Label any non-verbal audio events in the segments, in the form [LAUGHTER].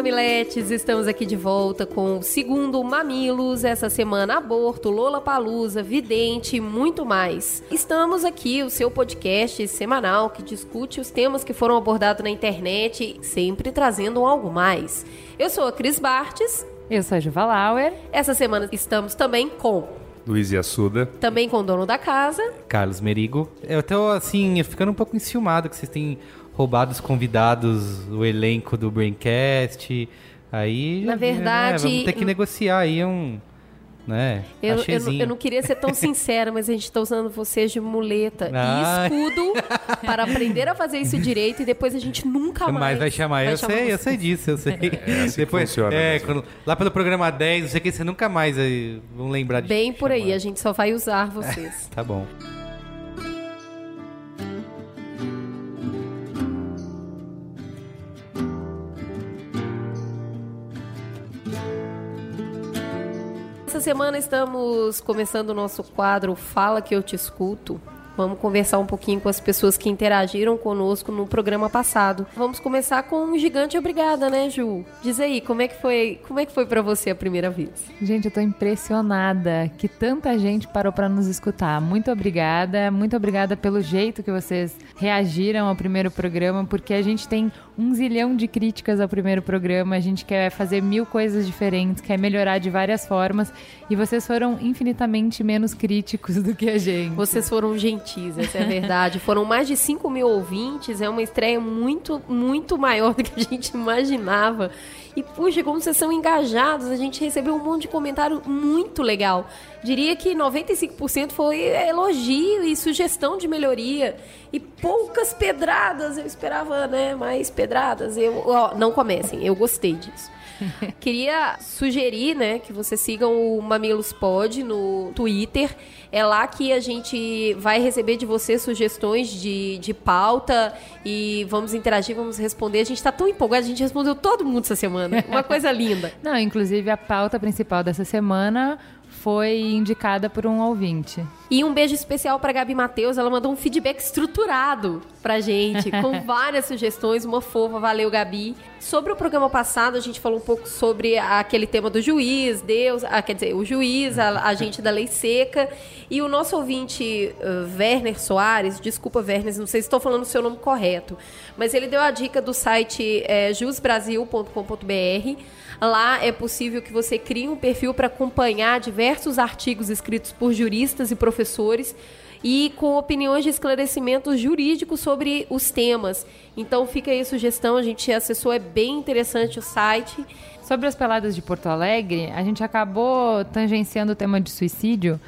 Mamiletes, estamos aqui de volta com o segundo Mamilos, essa semana aborto, Lola Palusa, vidente e muito mais. Estamos aqui, o seu podcast semanal que discute os temas que foram abordados na internet, sempre trazendo algo mais. Eu sou a Cris Bartes. Eu sou a Juva Lauer. Essa semana estamos também com Luiz Assuda. Também com o dono da casa. Carlos Merigo. Eu tô, assim, ficando um pouco enciumado que vocês têm roubado os convidados, o elenco do Braincast. Aí. Na verdade. Né, vamos ter que negociar aí um. Né? Eu, eu, não, eu, não queria ser tão sincera, mas a gente está usando vocês de muleta ah. e escudo para aprender a fazer isso direito e depois a gente nunca mais. Mas vai chamar, vai eu chamar sei, vocês. eu sei disso, eu sei. É, assim depois, funciona. É, quando, lá pelo programa 10, não sei que você nunca mais aí, vão lembrar de Bem por aí, a gente só vai usar vocês. [LAUGHS] tá bom. Semana estamos começando o nosso quadro Fala que eu te escuto. Vamos conversar um pouquinho com as pessoas que interagiram conosco no programa passado. Vamos começar com um gigante obrigada, né, Ju? Diz aí, como é que foi, como é que foi para você a primeira vez? Gente, eu tô impressionada que tanta gente parou para nos escutar. Muito obrigada, muito obrigada pelo jeito que vocês reagiram ao primeiro programa, porque a gente tem um zilhão de críticas ao primeiro programa, a gente quer fazer mil coisas diferentes, quer melhorar de várias formas, e vocês foram infinitamente menos críticos do que a gente. Vocês foram gentis, essa é a verdade. foram mais de 5 mil ouvintes, é uma estreia muito, muito maior do que a gente imaginava. E, puxa, como vocês são engajados, a gente recebeu um monte de comentário muito legal. Diria que 95% foi elogio e sugestão de melhoria. E poucas pedradas. Eu esperava, né, mais pedradas. Eu, ó, não comecem, eu gostei disso. [LAUGHS] Queria sugerir, né, que vocês sigam o Mamilos Pod no Twitter. É lá que a gente vai receber de vocês sugestões de, de pauta e vamos interagir, vamos responder. A gente está tão empolgado, a gente respondeu todo mundo essa semana. [LAUGHS] Uma coisa linda. Não, inclusive a pauta principal dessa semana foi indicada por um ouvinte. E um beijo especial para Gabi Matheus, ela mandou um feedback estruturado pra gente, [LAUGHS] com várias sugestões, uma fofa, valeu Gabi. Sobre o programa passado, a gente falou um pouco sobre aquele tema do juiz, Deus, ah, quer dizer, o juiz, a, a [LAUGHS] gente da lei seca, e o nosso ouvinte uh, Werner Soares, desculpa Werner, não sei se estou falando o seu nome correto, mas ele deu a dica do site é, jusbrasil.com.br Lá é possível que você crie um perfil para acompanhar diversos artigos escritos por juristas e professores e com opiniões de esclarecimento jurídico sobre os temas. Então fica aí a sugestão, a gente acessou, é bem interessante o site. Sobre as peladas de Porto Alegre, a gente acabou tangenciando o tema de suicídio.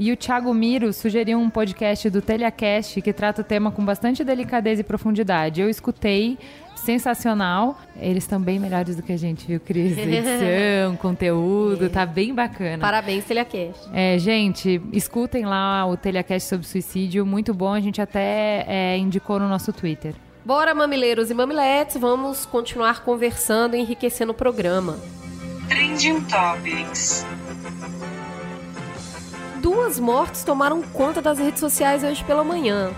E o Thiago Miro sugeriu um podcast do Telecast que trata o tema com bastante delicadeza e profundidade. Eu escutei, sensacional. Eles estão bem melhores do que a gente, viu, Cris? [LAUGHS] Edição, conteúdo, é. tá bem bacana. Parabéns, Telecast. É, gente, escutem lá o Telecast sobre suicídio, muito bom. A gente até é, indicou no nosso Twitter. Bora, mamileiros e mamiletes, vamos continuar conversando e enriquecendo o programa. Trending Topics. Duas mortes tomaram conta das redes sociais hoje pela manhã.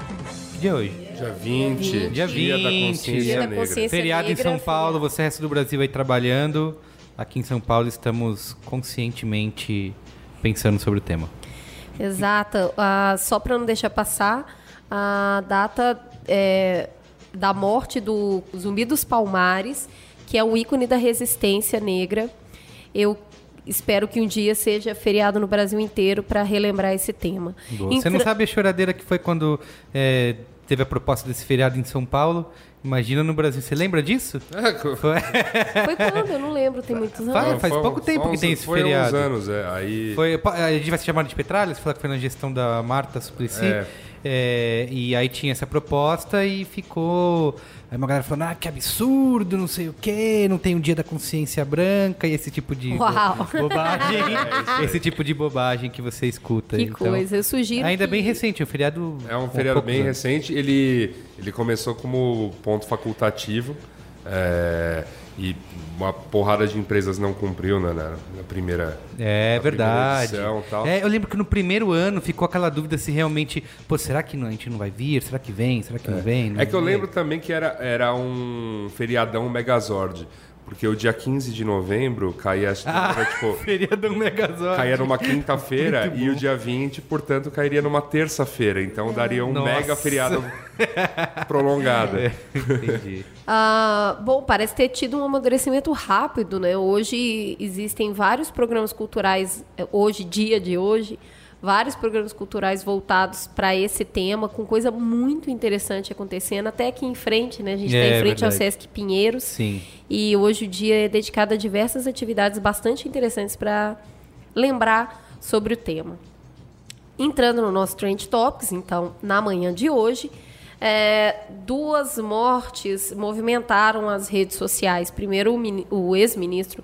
Dia hoje? Dia 20, dia, 20, dia da Consciência dia da Negra. Feriado negra, em São Paulo, você resto do Brasil aí trabalhando. Aqui em São Paulo estamos conscientemente pensando sobre o tema. Exato. Uh, só para não deixar passar, a data é, da morte do Zumbi dos Palmares, que é um ícone da resistência negra. Eu espero que um dia seja feriado no Brasil inteiro para relembrar esse tema. Você não sabe a choradeira que foi quando é, teve a proposta desse feriado em São Paulo. Imagina no Brasil. Você lembra disso? [LAUGHS] foi. foi quando? Eu não lembro, tem muitos anos. Faz, faz pouco tempo que tem esse foi feriado. Foi uns anos, é. Aí... Foi, a gente vai se chamar de Petralha, você falou que foi na gestão da Marta Suplicy. É. É, e aí tinha essa proposta e ficou. Aí uma galera falando, ah, que absurdo, não sei o quê, não tem um dia da consciência branca e esse tipo de Uau. [LAUGHS] bobagem. [LAUGHS] é esse tipo de bobagem que você escuta. Que então, coisa, eu sugiro. Ainda que... bem recente, um feriado. É um feriado bem anos. recente. Ele, ele começou como ponto facultativo. É, e uma porrada de empresas não cumpriu né, na, na primeira. É na verdade. primeira edição, tal. É, eu lembro que no primeiro ano ficou aquela dúvida se realmente, pô, será que não- a gente não vai vir? Será que vem? Será que não vem? Não É que eu vem? lembro também que era, era um feriadão Megazord. Porque o dia 15 de novembro caía, acho que era, tipo, [LAUGHS] Feriadão Megazord. caía numa quinta-feira e o dia 20, portanto, cairia numa terça-feira. Então daria um Nossa. mega feriado [LAUGHS] prolongado. Entendi. Ah, bom, parece ter tido um amadurecimento rápido, né? Hoje existem vários programas culturais, eh, hoje, dia de hoje, vários programas culturais voltados para esse tema, com coisa muito interessante acontecendo, até aqui em frente, né? A gente está É, em frente ao. Sesc Pinheiros. Sim. E hoje o dia é dedicado a diversas atividades bastante interessantes para lembrar sobre o tema. Entrando no nosso Trend Topics, então, na manhã de hoje, é, duas mortes movimentaram as redes sociais. Primeiro, o, o ex-ministro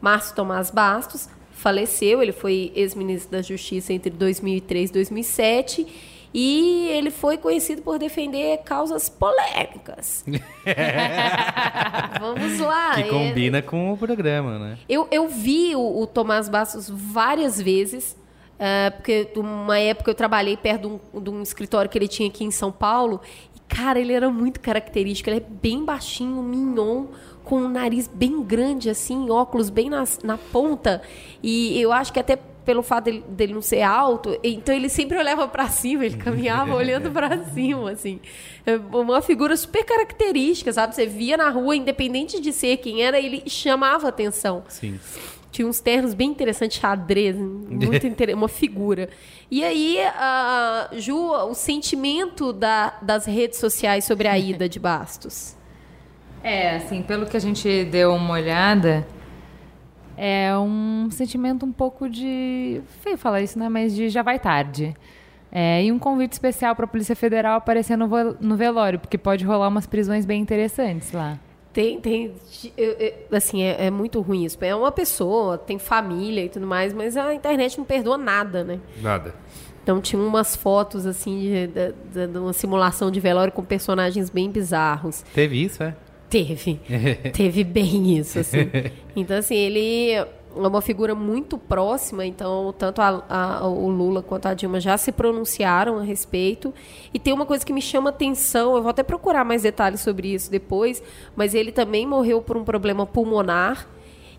Márcio Tomás Bastos faleceu, ele foi ex-ministro da Justiça entre 2003 e 2007. E ele foi conhecido por defender causas polêmicas. [LAUGHS] Vamos lá. Que é- combina com o programa, né? eu, eu vi o, o Tomás Bastos várias vezes, eh, porque uma época eu trabalhei perto de um, de um escritório que ele tinha aqui em São Paulo. E, cara, ele era muito característico. Ele é bem baixinho, mignon, com um nariz bem grande, assim, óculos bem nas- na ponta. E eu acho que até pelo fato dele, dele não ser alto, então ele sempre olhava para cima, ele caminhava olhando para cima, assim. É Uma figura super característica, sabe? Você via na rua, independente de ser quem era, ele chamava atenção. Sim. Tinha uns ternos bem interessantes, xadrez, muito [LAUGHS] inter... uma figura. E aí, Ju, o sentimento da- das redes sociais sobre a ida de Bastos. [LAUGHS] É, assim, pelo que a gente deu uma olhada, é um sentimento um pouco de. Feio falar isso, né? Mas de já vai tarde. É, e um convite especial para a Polícia Federal aparecer no, no velório, porque pode rolar umas prisões bem interessantes lá. Tem, tem, assim, é, é muito ruim isso. É uma pessoa, tem família e tudo mais, mas a internet não perdoa nada, né? Nada. Então tinha umas fotos, assim, de, de- de- de uma simulação de velório com personagens bem bizarros. Teve isso, é? Teve. [LAUGHS] Teve bem isso, assim. [LAUGHS] Então, assim, ele é uma figura muito próxima, então tanto a- a- o Lula quanto a Dilma já se pronunciaram a respeito. E tem uma coisa que me chama atenção, eu vou até procurar mais detalhes sobre isso depois, mas ele também morreu por um problema pulmonar.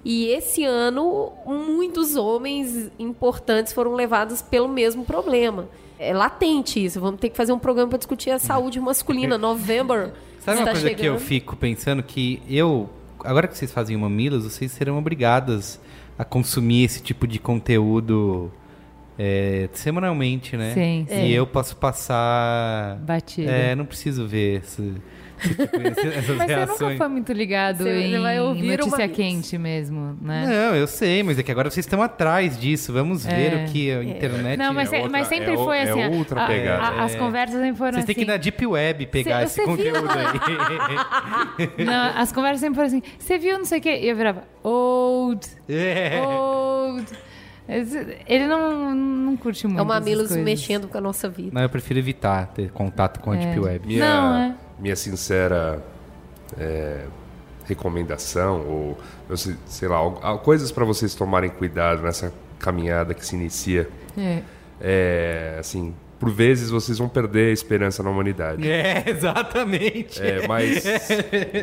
E esse ano, muitos homens importantes foram levados pelo mesmo problema. É latente isso. Vamos ter que fazer um programa para discutir a saúde masculina. [LAUGHS] November. Sabe uma está coisa que eu chegando. fico pensando que eu, agora que vocês fazem o Mamilos, vocês serão obrigadas a consumir esse tipo de conteúdo é, semanalmente, né? Sim, E sim. eu posso passar. Batida. É, não preciso ver esse tipo- essas Mas você reações. nunca foi muito ligado Você em vai ouvir notícia uma- quente mesmo, né? Não, eu sei, mas é que agora vocês estão atrás disso. Vamos ver É. o que a internet. Não, mas, é se- mas outra- sempre é foi é assim. outra a- pegada. a- as conversas sempre foram Vocês assim. têm que ir na Deep Web pegar Cê- esse você viu? conteúdo aí. [LAUGHS] Não, as conversas sempre foram assim. Você viu não sei o quê? E eu virava, old, É. old. Ele não, não curte muito. É o Mamilos mexendo com a nossa vida. Não, eu prefiro evitar ter contato com a Deep Web. Minha, Não, é. Minha sincera é, recomendação, ou eu sei, sei lá, al- coisas para vocês tomarem cuidado nessa caminhada que se inicia. É. É, assim, por vezes vocês vão perder a esperança na humanidade. É, [LAUGHS] exatamente. É, mas,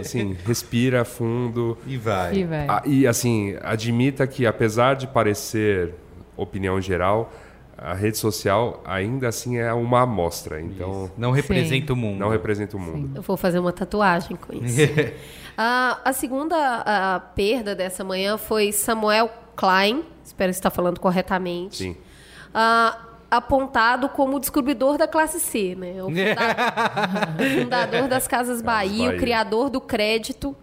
assim, respira fundo. E vai. E vai. Ah, e, assim, admita que, apesar de parecer opinião geral, a rede social ainda assim é uma amostra. Então, Não representa o mundo. não representa o mundo. Eu vou fazer uma tatuagem com isso. [LAUGHS] Ah, a segunda ah, perda dessa manhã foi Samuel Klein, espero estar falando corretamente. Sim. Ah, apontado como o descobridor da classe C, né? O funda- [LAUGHS] o fundador das Casas Bahia, Bahia. o criador do crédito,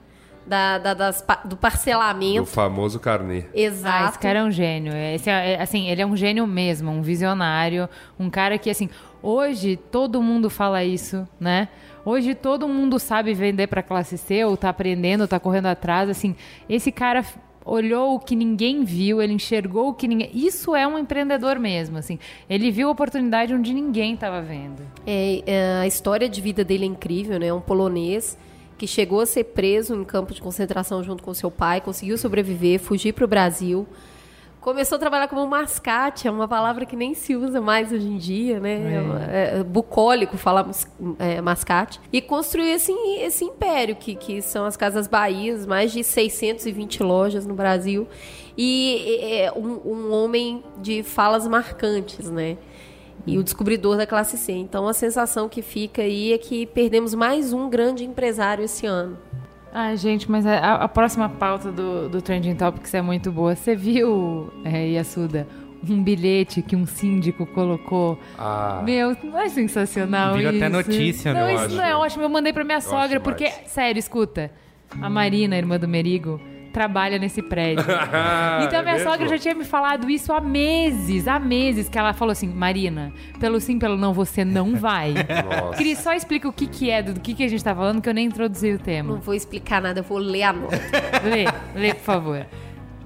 da, da- das do O parcelamento. famoso carnê. Ah, Exato. esse cara é um gênio. Esse é, é, assim, ele é um gênio mesmo, um visionário, um cara que assim, hoje todo mundo fala isso, né? Hoje todo mundo sabe vender para classe C, ou tá aprendendo, tá correndo atrás, assim. Esse cara olhou o que ninguém viu, ele enxergou o que ninguém. Isso é um empreendedor mesmo, assim. Ele viu a oportunidade onde ninguém estava vendo. É, é, a história de vida dele é incrível, né? É um polonês que chegou a ser preso em campo de concentração junto com seu pai, conseguiu sobreviver, fugir para o Brasil. Começou a trabalhar como mascate, é uma palavra que nem se usa mais hoje em dia, né? É. É, bucólico falar é, mascate. E construiu esse, esse império, que, que são as Casas Bahias, mais de 620 lojas no Brasil. E é um, um homem de falas marcantes, né? E o descobridor da classe C. Então a sensação que fica aí é que perdemos mais um grande empresário esse ano. Ah, gente, mas a, a próxima pauta do, do Trending Topics é muito boa. Você viu, é, Yasuda, um bilhete que um síndico colocou? Ah. Meu, não é sensacional isso? até notícia, Não, isso não é ótimo. Eu mandei pra minha sogra, porque, demais. sério, escuta. A Marina, irmã do Merigo, trabalha nesse prédio. [LAUGHS] então a minha É mesmo? sogra já tinha me falado isso há meses, há meses, que ela falou assim, Marina, pelo sim, pelo não, você não vai. [LAUGHS] Nossa. Cris, só explica o que que é, do que que a gente tá falando, que eu nem introduzi o Não tema. vou explicar nada, eu vou ler a nota. [LAUGHS] Lê, lê, por favor.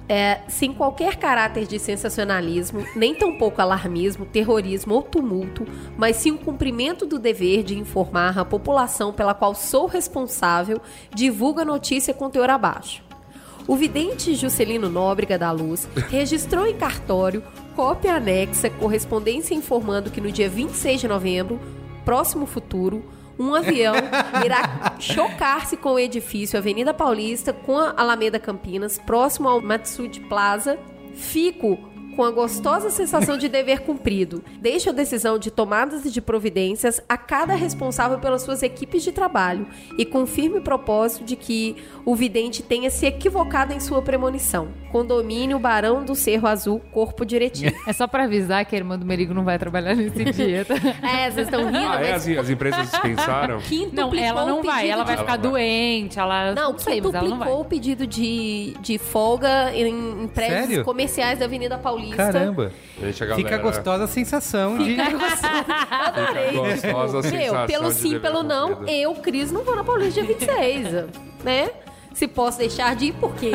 É, sem qualquer caráter de sensacionalismo, nem tampouco alarmismo, terrorismo ou tumulto, mas sim o cumprimento do dever de informar a população pela qual sou responsável, divulga a notícia com teor abaixo. O vidente Juscelino Nóbrega da Luz registrou em cartório cópia anexa, correspondência informando que no dia 26 de novembro, próximo futuro, um avião [LAUGHS] irá chocar-se com o edifício Avenida Paulista com a Alameda Campinas, próximo ao Matsud Plaza. Fico com a gostosa sensação de dever cumprido. Deixo a decisão de tomadas e de providências a cada responsável pelas suas equipes de trabalho e com firme propósito de que o vidente tenha se equivocado em sua premonição. Condomínio Barão do Cerro Azul, corpo diretivo. É só pra avisar que a irmã do Merigo não vai trabalhar nesse [LAUGHS] dia, tá? é, vocês estão rindo, Ah, é? mas As, as empresas dispensaram? [LAUGHS] Não, ela não o vai, ela vai ficar Ela doente, ela... Não, sei, mas ela não vai. o pedido de, de folga em, em prédios Sério? comerciais da Avenida Paulista. Caramba. Gente, a galera... Fica gostosa a sensação de. Adorei. [LAUGHS] Gostosa a Meu, sensação pelo de sim, pelo não, cumprido. eu, Cris, não vou na Paulista dia 26, né? Se posso deixar de ir, por quê?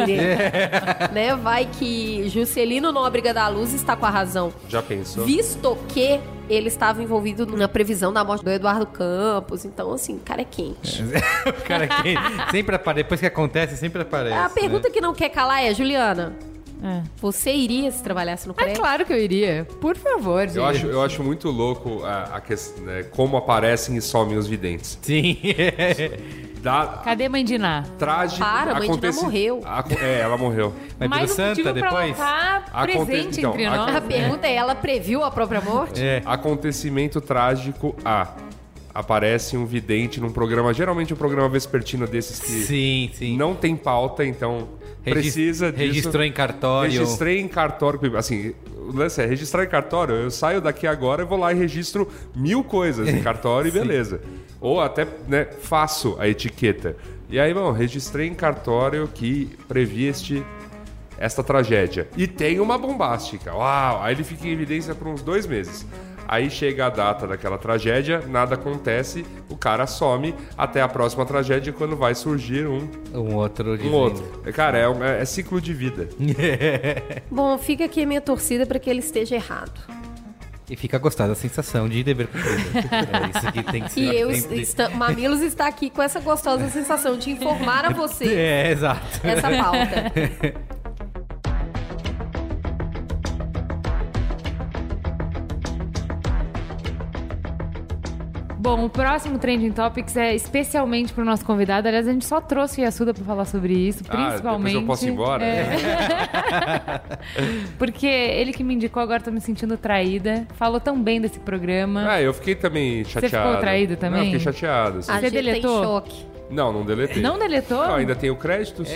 né? Vai que Juscelino Nóbrega da Luz está com a razão. Já pensou? Visto que ele estava envolvido na previsão da morte do Eduardo Campos. Então, assim, [LAUGHS] o cara é quente. o cara que sempre aparece. Depois que acontece, sempre aparece. a pergunta né? que não quer calar é, Juliana, É. você iria se trabalhasse no É prédio? claro que eu iria. Por favor, gente. Eu acho, eu acho muito louco a, a questão, né, como aparecem e somem os videntes. Sim. Dá, Cadê mãe de Ná? trágico. Para, a mãe de Ná morreu. Aco- É, ela morreu. Pelo um motivo Santa pra ela depois? estar Aconte- presente então, entre nós. A pergunta é, ela previu a própria morte? É. Acontecimento trágico A. Aparece um vidente num programa, geralmente um programa vespertino desses que Sim, sim. não tem pauta, então Regis- precisa disso. Registrou em cartório. Registrei em cartório. Assim, o lance é registrar em cartório. Eu saio daqui agora e vou lá e registro mil coisas em [LAUGHS] cartório e beleza. Ou até né, faço a etiqueta. E aí, bom, registrei em cartório que previ este, esta tragédia. E tem uma bombástica. Uau! Aí ele fica em evidência por uns dois meses. Aí chega a data daquela tragédia, nada acontece, o cara some até a próxima tragédia quando vai surgir um, Um outro. um outro. Cara, é, um- é- é ciclo de vida. [LAUGHS] Bom, fica aqui a minha torcida para que ele esteja errado. E fica gostosa a sensação de dever cumprido. [LAUGHS] é isso que tem que ser. E eu, que- está, Mamilos está aqui com essa gostosa sensação de informar a você [LAUGHS] É, exato. essa pauta. Bom, o próximo Trending Topics é especialmente pro nosso convidado. Aliás, a gente só trouxe o Yasuda pra falar sobre isso, Ah, depois principalmente. eu posso ir embora? É. [LAUGHS] Porque ele que me indicou, agora tô me sentindo traída. Falou tão bem desse programa. Ah, eu fiquei também chateado. ficou traído também? Não, eu fiquei chateado. assim. A Você gente deletou? tem choque. Não, não deletei. Não deletou? Não, ainda tenho créditos.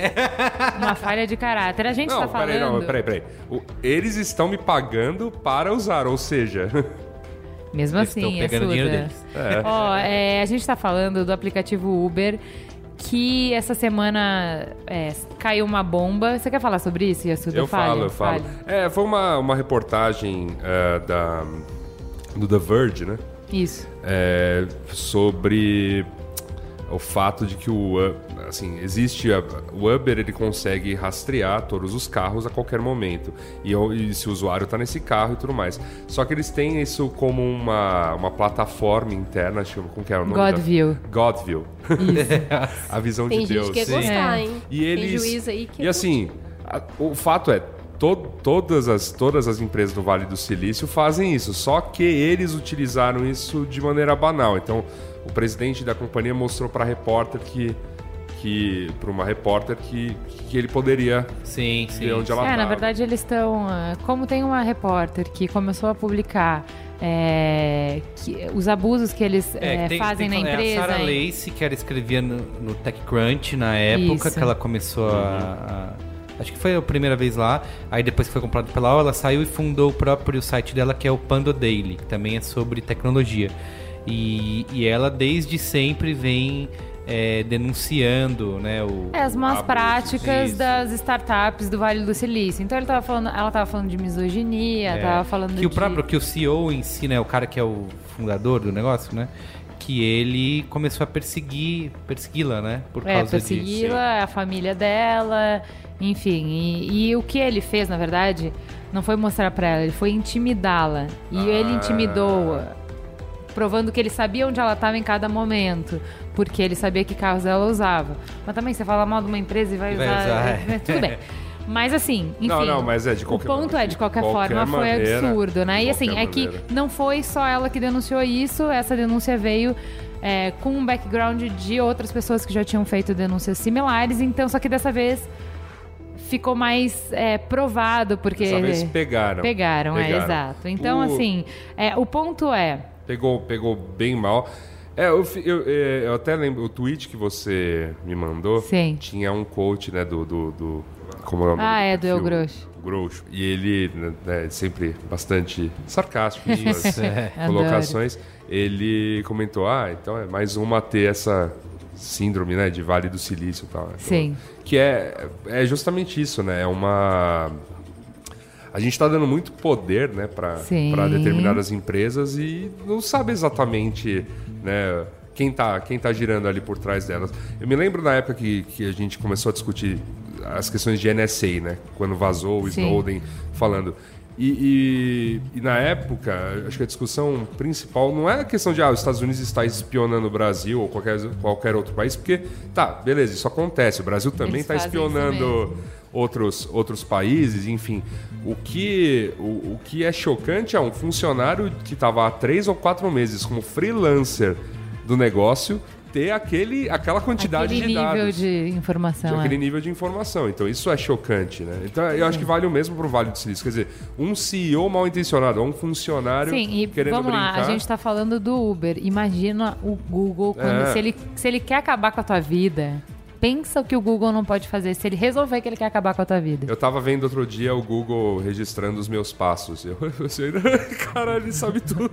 Uma falha de caráter. A gente Não, tá falando. peraí, não, peraí, peraí. O- eles estão me pagando para usar, ou seja, Mesmo Eles assim, dinheiro deles. É. Ó, é, a gente tá falando do aplicativo Uber, que essa semana é, caiu uma bomba. Você quer falar sobre isso, Yasuda? eu falo, eu falo. É, foi uma, uma reportagem é, da, do The Verge, né? Isso. É, sobre o fato de que o assim existe a- o Uber ele consegue rastrear todos os carros a qualquer momento e, e se o usuário está nesse carro e tudo mais só que eles têm isso como uma, uma plataforma interna chama como que é o nome da- Godview. Godview [LAUGHS] a visão Tem de gente Deus que Sim. gostar, É. hein? e Tem eles juiz aí que e assim a- o fato é to- todas as todas as empresas do Vale do Silício fazem isso só que eles utilizaram isso de maneira banal então o presidente da companhia mostrou para repórter que que para uma repórter que, que ele poderia Sim, sim. ver onde ela É, na estava. verdade eles estão. ah, Como tem uma repórter que começou a publicar é, que- os abusos que eles É, é, tem- fazem tem- na é empresa. a Sarah? Lacey, que ela escrevia no, no TechCrunch na época, Isso. que ela começou a, a- Acho que foi a primeira vez lá. Aí depois que foi comprado pela OL, ela saiu e fundou o próprio site dela, que é o Pando Daily, que também é sobre tecnologia. E, e ela desde sempre vem é, denunciando, né? O, É, as más práticas das startups do Vale do Silício. Então ele tava falando, ela tava falando de misoginia, É, tava falando que de... o próprio que o CEO em si, né, o cara que é o fundador do negócio, né, que ele começou a perseguir, persegui-la, né, por É, causa disso. persegui-la, a família dela, enfim. E, e o que ele fez, na verdade, não foi mostrar pra ela, ele foi intimidá-la. E ele Ah. intimidou, provando que ele sabia onde ela estava em cada momento, porque ele sabia que carros ela usava. Mas também você fala mal de uma empresa e vai, vai usar, usar, é, Tudo bem. Mas assim, enfim. Não, não, mas é de qualquer O ponto é, de qualquer, qualquer forma, foi maneira, absurdo, né? E assim, qualquer é que maneira. não foi só ela que denunciou isso, essa denúncia veio é, com um background de outras pessoas que já tinham feito denúncias similares, então só que dessa vez ficou mais é, provado, porque. Dessa vez pegaram. Pegaram, é, Pegaram. exato. Então, O- assim, é, o ponto é. Pegou, pegou bem mal. É, eu, eu, é, eu até lembro, o tweet que você me mandou Sim. tinha um quote, né, do. do, do- como é o nome Ah, é, do? El. Groucho. E ele, né, é sempre bastante sarcástico em [LAUGHS] suas é. colocações. Ele comentou: ah, então é mais uma a ter essa síndrome, né, de Vale do Silício e tal. Então, Sim. Que é, é justamente isso, né? É uma. A gente está dando muito poder, né, para determinadas empresas e não sabe exatamente, né, quem tá, quem tá girando ali por trás delas. Eu me lembro na época que, que a gente começou a discutir as questões de NSA, né, quando vazou o Sim. Snowden falando. E, e- e na época, acho que a discussão principal não é a questão de ah, os Estados Unidos está espionando o Brasil ou qualquer, qualquer outro país, porque, tá, beleza, isso acontece. O Brasil também está espionando outros, outros países, enfim. O que, o, o que é chocante é um funcionário que estava há três ou quatro meses como freelancer do negócio ter aquele, aquela quantidade Aquele de nível dados. de informação. de aquele é. nível de informação. Então isso é chocante, né? Então eu acho que vale o mesmo pro Vale do Silício. Quer dizer, um CEO mal intencionado um funcionário Sim, e querendo vamos lá, brincar. a gente tá falando do Uber. Imagina o Google quando É. se, ele, se ele quer acabar com a tua vida. Pensa o que o Google não pode fazer se ele resolver que ele quer acabar com a tua vida. Eu tava vendo outro dia o Google registrando os meus passos. Eu, [LAUGHS] eu [LAUGHS] caralho, ele sabe tudo.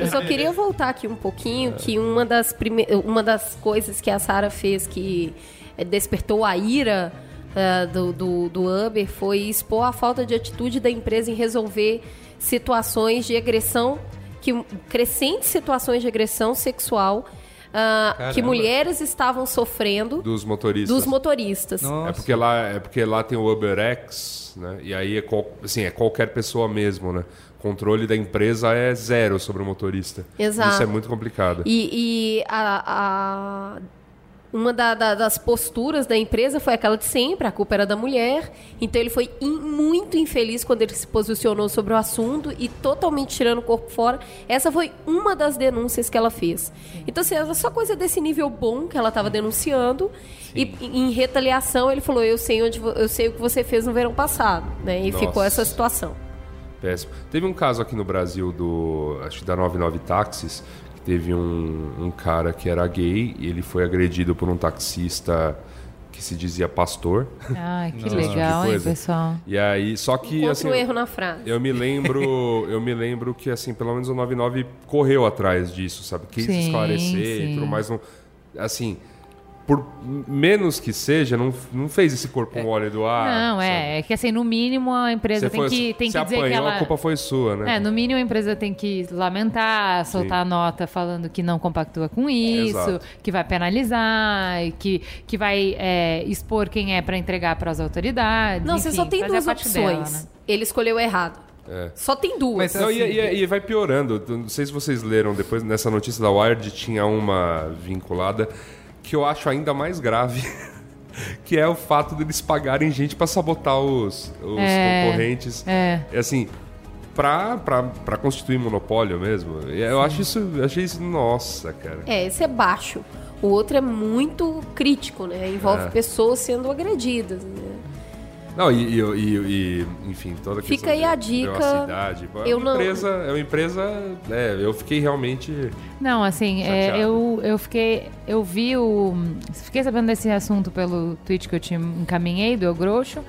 Eu só queria voltar aqui um pouquinho, que uma das, prime... uma das coisas que a Sara fez que eh, despertou a ira ah, do, do, do Uber foi expor a falta de atitude da empresa em resolver situações de agressão, que, crescentes situações de agressão sexual ah, que mulheres estavam sofrendo Dos motoristas. dos motoristas. Nossa. É porque lá, é porque lá tem o UberX, né? E aí é, qual- assim, é qualquer pessoa mesmo, né? O controle da empresa é zero sobre o motorista. Exato. Isso é muito complicado. E, e a, a- uma da- da- das posturas da empresa foi aquela de sempre, a culpa era da mulher. Então ele foi in- muito infeliz quando ele se posicionou sobre o assunto e totalmente tirando o corpo fora. Essa foi uma das denúncias que ela fez. Então, assim, era só coisa desse nível bom que ela estava denunciando. E em retaliação ele falou: Eu sei onde eu sei o que você fez no verão passado. Né? E Nossa. ficou essa situação. Péssimo. Teve um caso aqui no Brasil do. Acho que da 99 Táxis, teve um, um cara que era gay e ele foi agredido por um taxista que se dizia pastor. Ai, [LAUGHS] que Esse tipo legal, hein, pessoal? E aí, só que Encontra assim. um erro na frase. Eu me lembro, [LAUGHS] eu me lembro que assim, pelo menos o 99 correu atrás disso, sabe? Quis Sim, esclarecer sim. e tudo mais. Não, assim, por menos que seja, não, não fez esse corpo mole do ar. não, sabe? é, é que assim, no mínimo a empresa Você tem foi- que, tem se que dizer apanhou, que ela. a culpa foi sua, né? É, no mínimo a empresa tem que lamentar, soltar a nota falando que não compactua com isso, Exato. que vai penalizar, e que, que vai é, expor quem é para entregar para as autoridades. Não, você enfim, só tem duas opções. dela, né? Ele escolheu errado. É. Só tem duas. Mas, Não, e, assim, e- e vai piorando. Não sei se vocês leram depois, nessa notícia da Wired tinha uma vinculada que eu acho ainda mais grave. [LAUGHS] Que é o fato deles pagarem gente pra sabotar os, os É, concorrentes. é. assim, pra, pra, pra constituir monopólio mesmo. Eu acho isso. eu achei isso. Nossa, cara. É, esse é baixo. O outro é muito crítico, né? Envolve É. pessoas sendo agredidas. Né? Não, e, e- e- e, enfim, toda a Fica questão aí de a dica. É Eu uma não- empresa. É uma empresa. É, eu fiquei realmente. Não, assim, é, eu, eu fiquei. Eu vi o. Fiquei sabendo desse assunto pelo tweet que eu te encaminhei do Eu Groxo,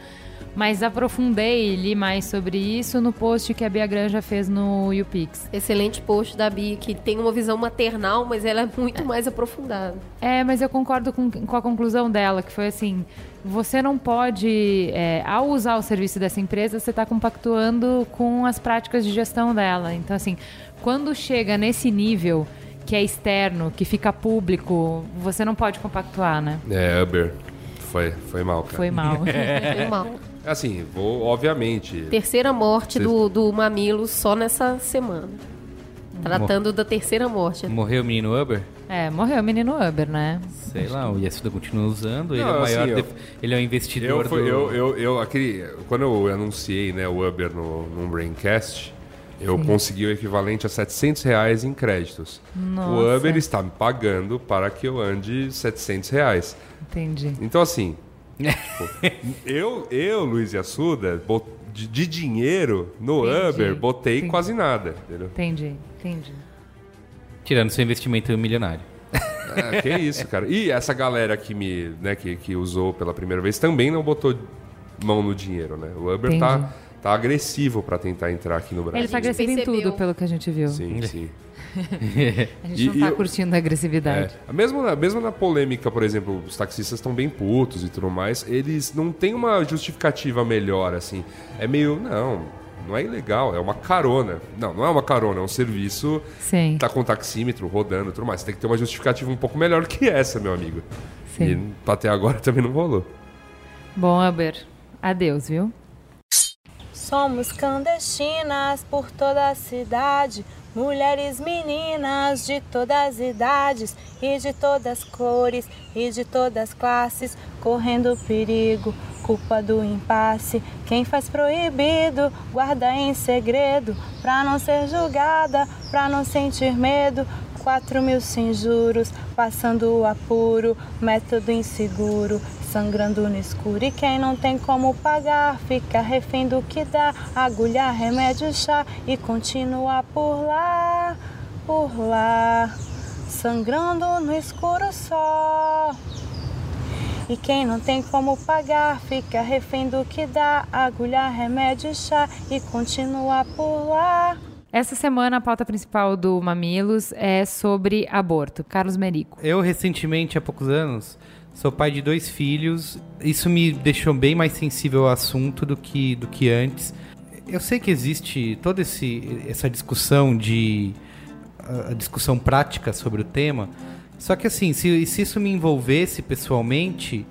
mas aprofundei e li mais sobre isso no post que a Bia Granja fez no YouPix. Excelente post da Bia, que tem uma visão maternal, mas ela é muito mais aprofundada. É, mas eu concordo com, com a conclusão dela, que foi assim: você não pode, é, ao usar o serviço dessa empresa, você está compactuando com as práticas de gestão dela. Então, assim, quando chega nesse nível que é externo, que fica público, você não pode compactuar, né? É, Uber. Foi, foi mal, cara. Foi mal. [LAUGHS] Foi mal. Assim, vou, obviamente. Terceira morte Vocês- do, do Mamilo só nessa semana. Tratando da terceira morte. Morreu o menino Uber? É, morreu o menino Uber, né? Sei lá, o Yasuda continua usando, ele Não, é o maior. assim, eu- Ele é o investidor Eu, fui, do. eu, eu, eu, aquele, quando eu anunciei né, o Uber no, no Braincast, eu consegui o equivalente a 700 reais em créditos. O Nossa. Uber está me pagando para que eu ande 700 reais. Entendi. Então, assim, tipo, eu, eu, Luiz Assuda, de, de dinheiro no Entendi, Uber, botei entendi. quase nada, entendeu? Entendi, entendi. Tirando seu investimento milionário. É, que isso, cara. E essa galera que me, né, que, que usou pela primeira vez também não botou mão no dinheiro, né? O Uber tá, Entendi. tá agressivo para tentar entrar aqui no Brasil. Ele tá agressivo em tudo, pelo que a gente viu. Sim, sim. [LAUGHS] A gente E- não e tá eu- curtindo a agressividade. É. Mesmo, na, mesmo na polêmica, por exemplo, os taxistas estão bem putos e tudo mais, eles não têm uma justificativa melhor, assim. É meio, não, não é ilegal, é uma carona. Não, não é uma carona, é um serviço Sim. tá com taxímetro rodando e tudo mais. Você tem que ter uma justificativa um pouco melhor que essa, meu amigo. Sim. E até agora [LAUGHS] também não rolou. Bom, Uber, adeus, viu? Somos clandestinas por toda a cidade, mulheres meninas de todas as idades e de todas as cores e de todas as classes, correndo perigo, culpa do impasse. Quem faz proibido, guarda em segredo, pra não ser julgada, pra não sentir medo. Quatro mil sem juros, passando o apuro, método inseguro, sangrando no escuro. E quem não tem como pagar, fica refém do que dá, agulha, remédio, chá e continua por lá, por lá, sangrando no escuro só. E quem não tem como pagar, fica refém do que dá, agulha, remédio, chá e continua por lá. Essa semana a pauta principal do Mamilos é sobre aborto. Carlos Merico. Eu, recentemente, há poucos anos, sou pai de dois filhos. Isso me deixou bem mais sensível ao assunto do que, do que antes. Eu sei que existe toda esse, essa discussão de. a- discussão prática sobre o tema. Só que assim, se, se isso me envolvesse pessoalmente,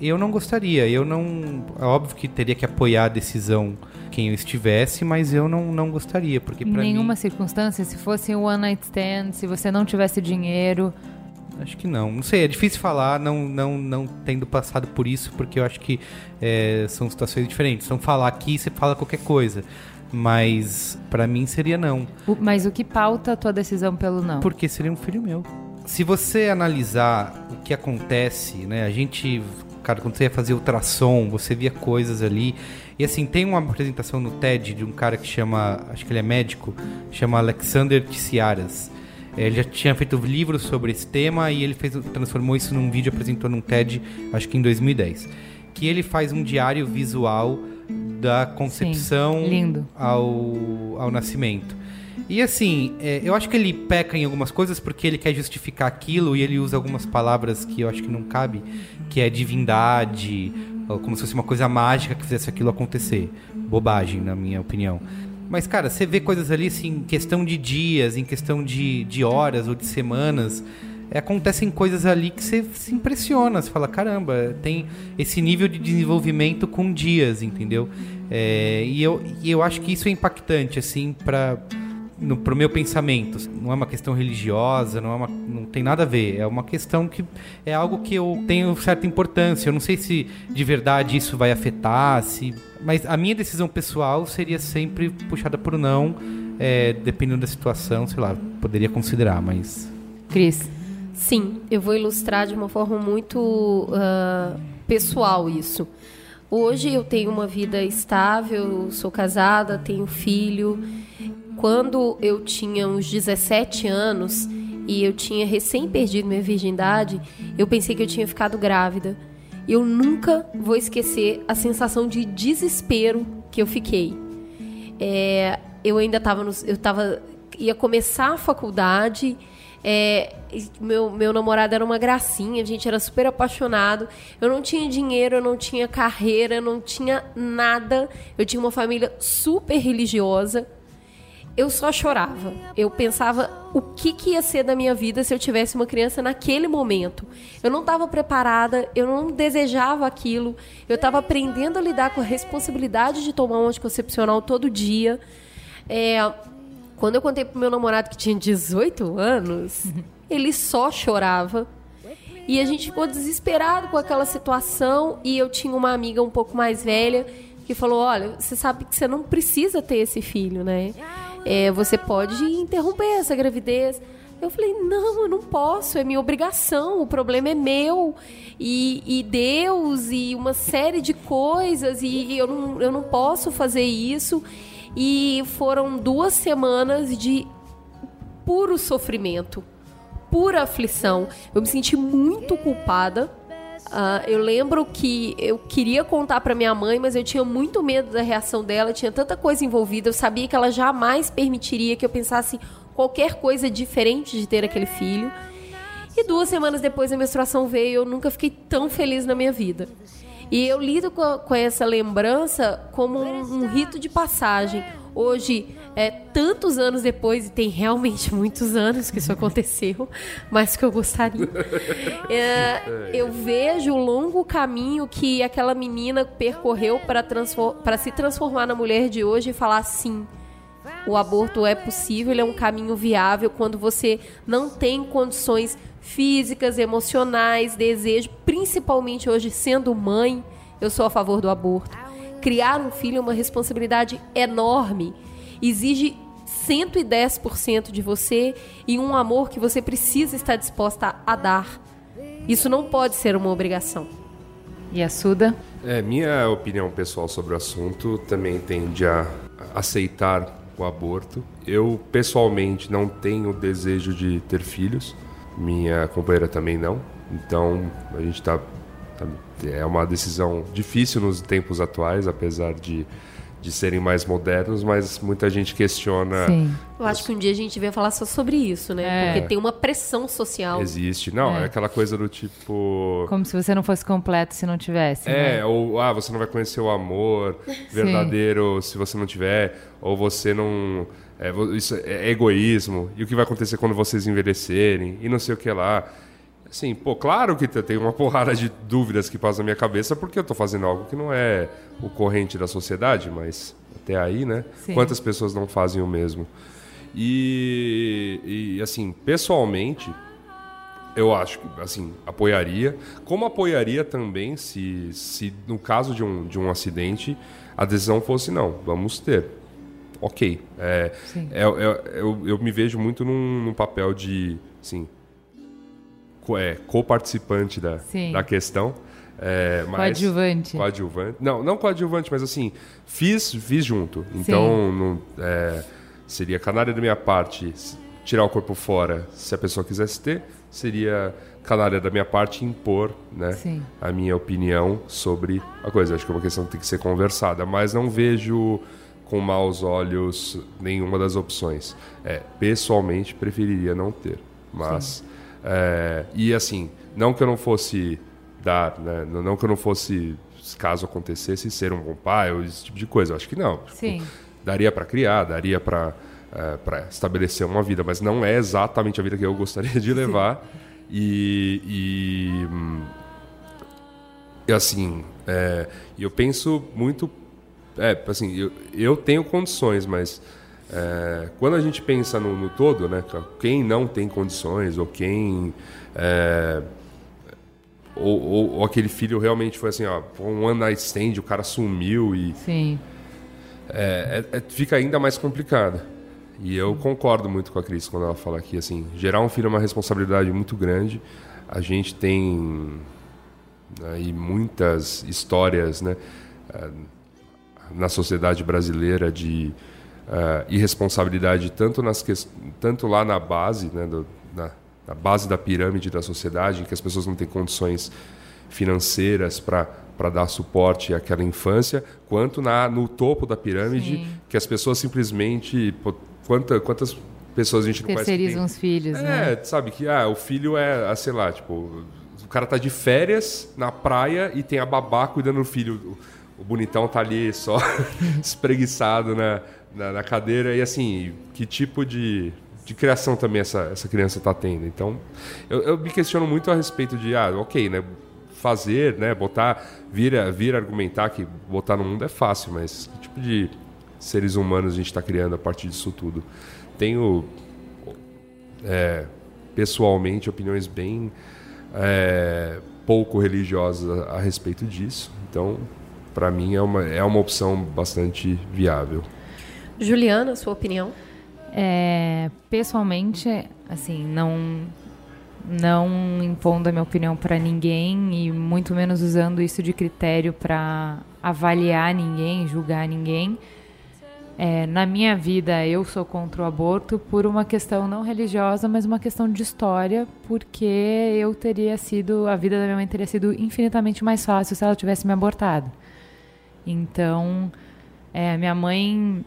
eu não gostaria. Eu não. É óbvio que teria que apoiar a decisão quem eu estivesse, mas eu não, não gostaria. Porque Em nenhuma mim. circunstância, se fosse um one night stand, se você não tivesse dinheiro. Acho que não. Não sei, é difícil falar, não, não, não tendo passado por isso, porque eu acho que é, são situações diferentes. Então, falar aqui, você fala qualquer coisa. Mas, pra mim, seria não. O- Mas o que pauta a tua decisão pelo não? Porque seria um filho meu. Se você analisar o que acontece, né? A gente, cara, quando você ia fazer ultrassom, você via coisas ali. E assim, tem uma apresentação no TED de um cara que chama, acho que ele é médico, chama Alexander Tsiaras. É, Ele já tinha feito livros sobre esse tema e ele fez, transformou isso num vídeo, apresentou num TED, acho que em 2010. Que ele faz um diário visual da concepção lindo. ao, ao nascimento. E assim, é, eu acho que ele peca em algumas coisas porque ele quer justificar aquilo e ele usa algumas palavras que eu acho que não cabe, que é divindade, como se fosse uma coisa mágica que fizesse aquilo acontecer. Bobagem, na minha opinião. Mas, cara, você vê coisas ali, assim, em questão de dias, em questão de, de horas ou de semanas. É, acontecem coisas ali que você se impressiona. Você fala, caramba, tem esse nível de desenvolvimento com dias, entendeu? É, e, eu, e eu acho que isso é impactante, assim, para no, pro meu pensamento. Não é uma questão religiosa, não, é uma, não tem nada a ver. É uma questão que é algo que eu tenho certa importância. Eu não sei se de verdade isso vai afetar, se, mas a minha decisão pessoal seria sempre puxada por não, é, dependendo da situação, sei lá, poderia considerar, mas. Cris. Sim, eu vou ilustrar de uma forma muito uh, pessoal isso. Hoje eu tenho uma vida estável, sou casada, tenho filho quando eu tinha uns 17 anos e eu tinha recém perdido minha virgindade, eu pensei que eu tinha ficado grávida. Eu nunca vou esquecer a sensação de desespero que eu fiquei. É, eu ainda estava eu tava ia começar a faculdade. É, meu, meu namorado era uma gracinha, a gente era super apaixonado. Eu não tinha dinheiro, eu não tinha carreira, eu não tinha nada. Eu tinha uma família super religiosa eu só chorava. Eu pensava o que, que ia ser da minha vida se eu tivesse uma criança naquele momento. Eu não estava preparada, eu não desejava aquilo. Eu estava aprendendo a lidar com a responsabilidade de tomar um anticoncepcional todo dia. É, quando eu contei pro meu namorado que tinha 18 anos, [LAUGHS] ele só chorava. E a gente ficou desesperado com aquela situação. E eu tinha uma amiga um pouco mais velha que falou: Olha, você sabe que você não precisa ter esse filho, né? É, você pode interromper essa gravidez. Eu falei, não, eu não posso, é minha obrigação, o problema é meu. E, e Deus, e uma série de coisas, e, eu, não, eu não posso fazer isso. E foram duas semanas de puro sofrimento, pura aflição. Eu me senti muito culpada Uh, eu lembro que eu queria contar para minha mãe, mas eu tinha muito medo da reação dela, tinha tanta coisa envolvida, eu sabia que ela jamais permitiria que eu pensasse qualquer coisa diferente de ter aquele filho. E duas semanas depois a menstruação veio eu nunca fiquei tão feliz na minha vida. E eu lido com, com essa lembrança como um, um rito de passagem. Hoje é, tantos anos depois, e tem realmente [LAUGHS] muitos anos que isso aconteceu, mais que eu gostaria, [LAUGHS] é, eu vejo o longo caminho que aquela menina percorreu para se transformar na mulher de hoje e falar sim. O aborto é possível, ele é um caminho viável quando você não tem condições físicas, emocionais, desejo, principalmente hoje sendo mãe, eu sou a favor do aborto. Criar um filho é uma responsabilidade enorme exige 110% de você e um amor que você precisa estar disposta a dar. Isso não pode ser uma obrigação. E a Suda? É, minha opinião pessoal sobre o assunto também tende a aceitar o aborto. Eu, pessoalmente, não tenho desejo de ter filhos. Minha companheira também não. Então, a gente está. É uma decisão difícil nos tempos atuais, apesar de de serem mais modernos, mas muita gente questiona. Sim. Eu acho que um dia a gente vai falar só sobre isso, né? É. Porque tem uma pressão social. Existe. Não, é. é. aquela coisa do tipo. Como se você não fosse completo se não tivesse. É, né? ou ah, você não vai conhecer o amor [LAUGHS] verdadeiro se você não tiver, ou você não. É, isso é egoísmo. E o que vai acontecer quando vocês envelhecerem? E não sei o que lá. Assim, pô, claro que tem uma porrada de dúvidas que passam na minha cabeça porque eu estou fazendo algo que não é o corrente da sociedade, mas até aí, né? Sim. Quantas pessoas não fazem o mesmo? E, e, assim, pessoalmente, eu acho que, assim, apoiaria. Como apoiaria também se, se no caso de um, de um acidente, a decisão fosse não, vamos ter. Ok. É, é, é, eu, eu me vejo muito num, num papel de, assim, é, co-participante da, da questão. É, mas, coadjuvante. Coadjuvante. Não, não coadjuvante, mas assim, fiz, fiz junto. Então, não, é, seria canária da minha parte tirar o corpo fora se a pessoa quisesse ter. Seria canária da minha parte impor né, a minha opinião sobre a coisa. Acho que é uma questão que tem que ser conversada. Mas não vejo com maus olhos nenhuma das opções. É, pessoalmente, preferiria não ter. Mas. É, e assim, não que eu não fosse dar, né? não que eu não fosse, caso acontecesse, ser um bom pai ou esse tipo de coisa. Eu acho que não. Tipo, Sim. daria para criar, daria para é, para estabelecer uma vida, mas não é exatamente a vida que eu gostaria de levar. E, e, e assim, é, eu penso muito, é, assim, eu, eu tenho condições, mas é, quando a gente pensa no, no, todo, né, quem não tem condições ou quem é, ou, ou, ou, aquele filho realmente foi assim, ó, um one night stand, o cara sumiu e Sim. É, é, fica ainda mais complicado. E eu concordo muito com a Cris quando ela fala aqui, assim, gerar um filho é uma responsabilidade muito grande. A gente tem aí muitas histórias, né, eh, na sociedade brasileira de uh, irresponsabilidade tanto nas que, tanto lá na base, né, do, na, na base da pirâmide da sociedade, em que as pessoas não têm condições financeiras para para dar suporte àquela infância, quanto na, no topo da pirâmide, Sim. que as pessoas simplesmente quanta, quantas pessoas a gente não conhece Terceirizam os filhos, é, né? sabe que ah, o filho é, ah, sei lá, tipo, o cara tá de férias na praia e tem a babá cuidando do filho. O, o bonitão tá ali só [LAUGHS] espreguiçado na, na, na, cadeira. E assim, que tipo de, de criação também essa, essa criança tá tendo? Então, eu, eu me questiono muito a respeito de, ah, ok, né? Fazer, né? Botar, vir, vir argumentar que botar no mundo é fácil, mas que tipo de seres humanos a gente está criando a partir disso tudo? Tenho, é, pessoalmente, opiniões bem é, pouco religiosas a, a, respeito disso. Então, para mim, é uma, é uma opção bastante viável. Juliana, sua opinião? É, pessoalmente, assim, não não impondo a minha opinião para ninguém e muito menos usando isso de critério para avaliar ninguém, julgar ninguém. É, na minha vida, eu sou contra o aborto por uma questão não religiosa, mas uma questão de história, porque eu teria sido, a vida da minha mãe teria sido infinitamente mais fácil se ela tivesse me abortado. Então, é, minha mãe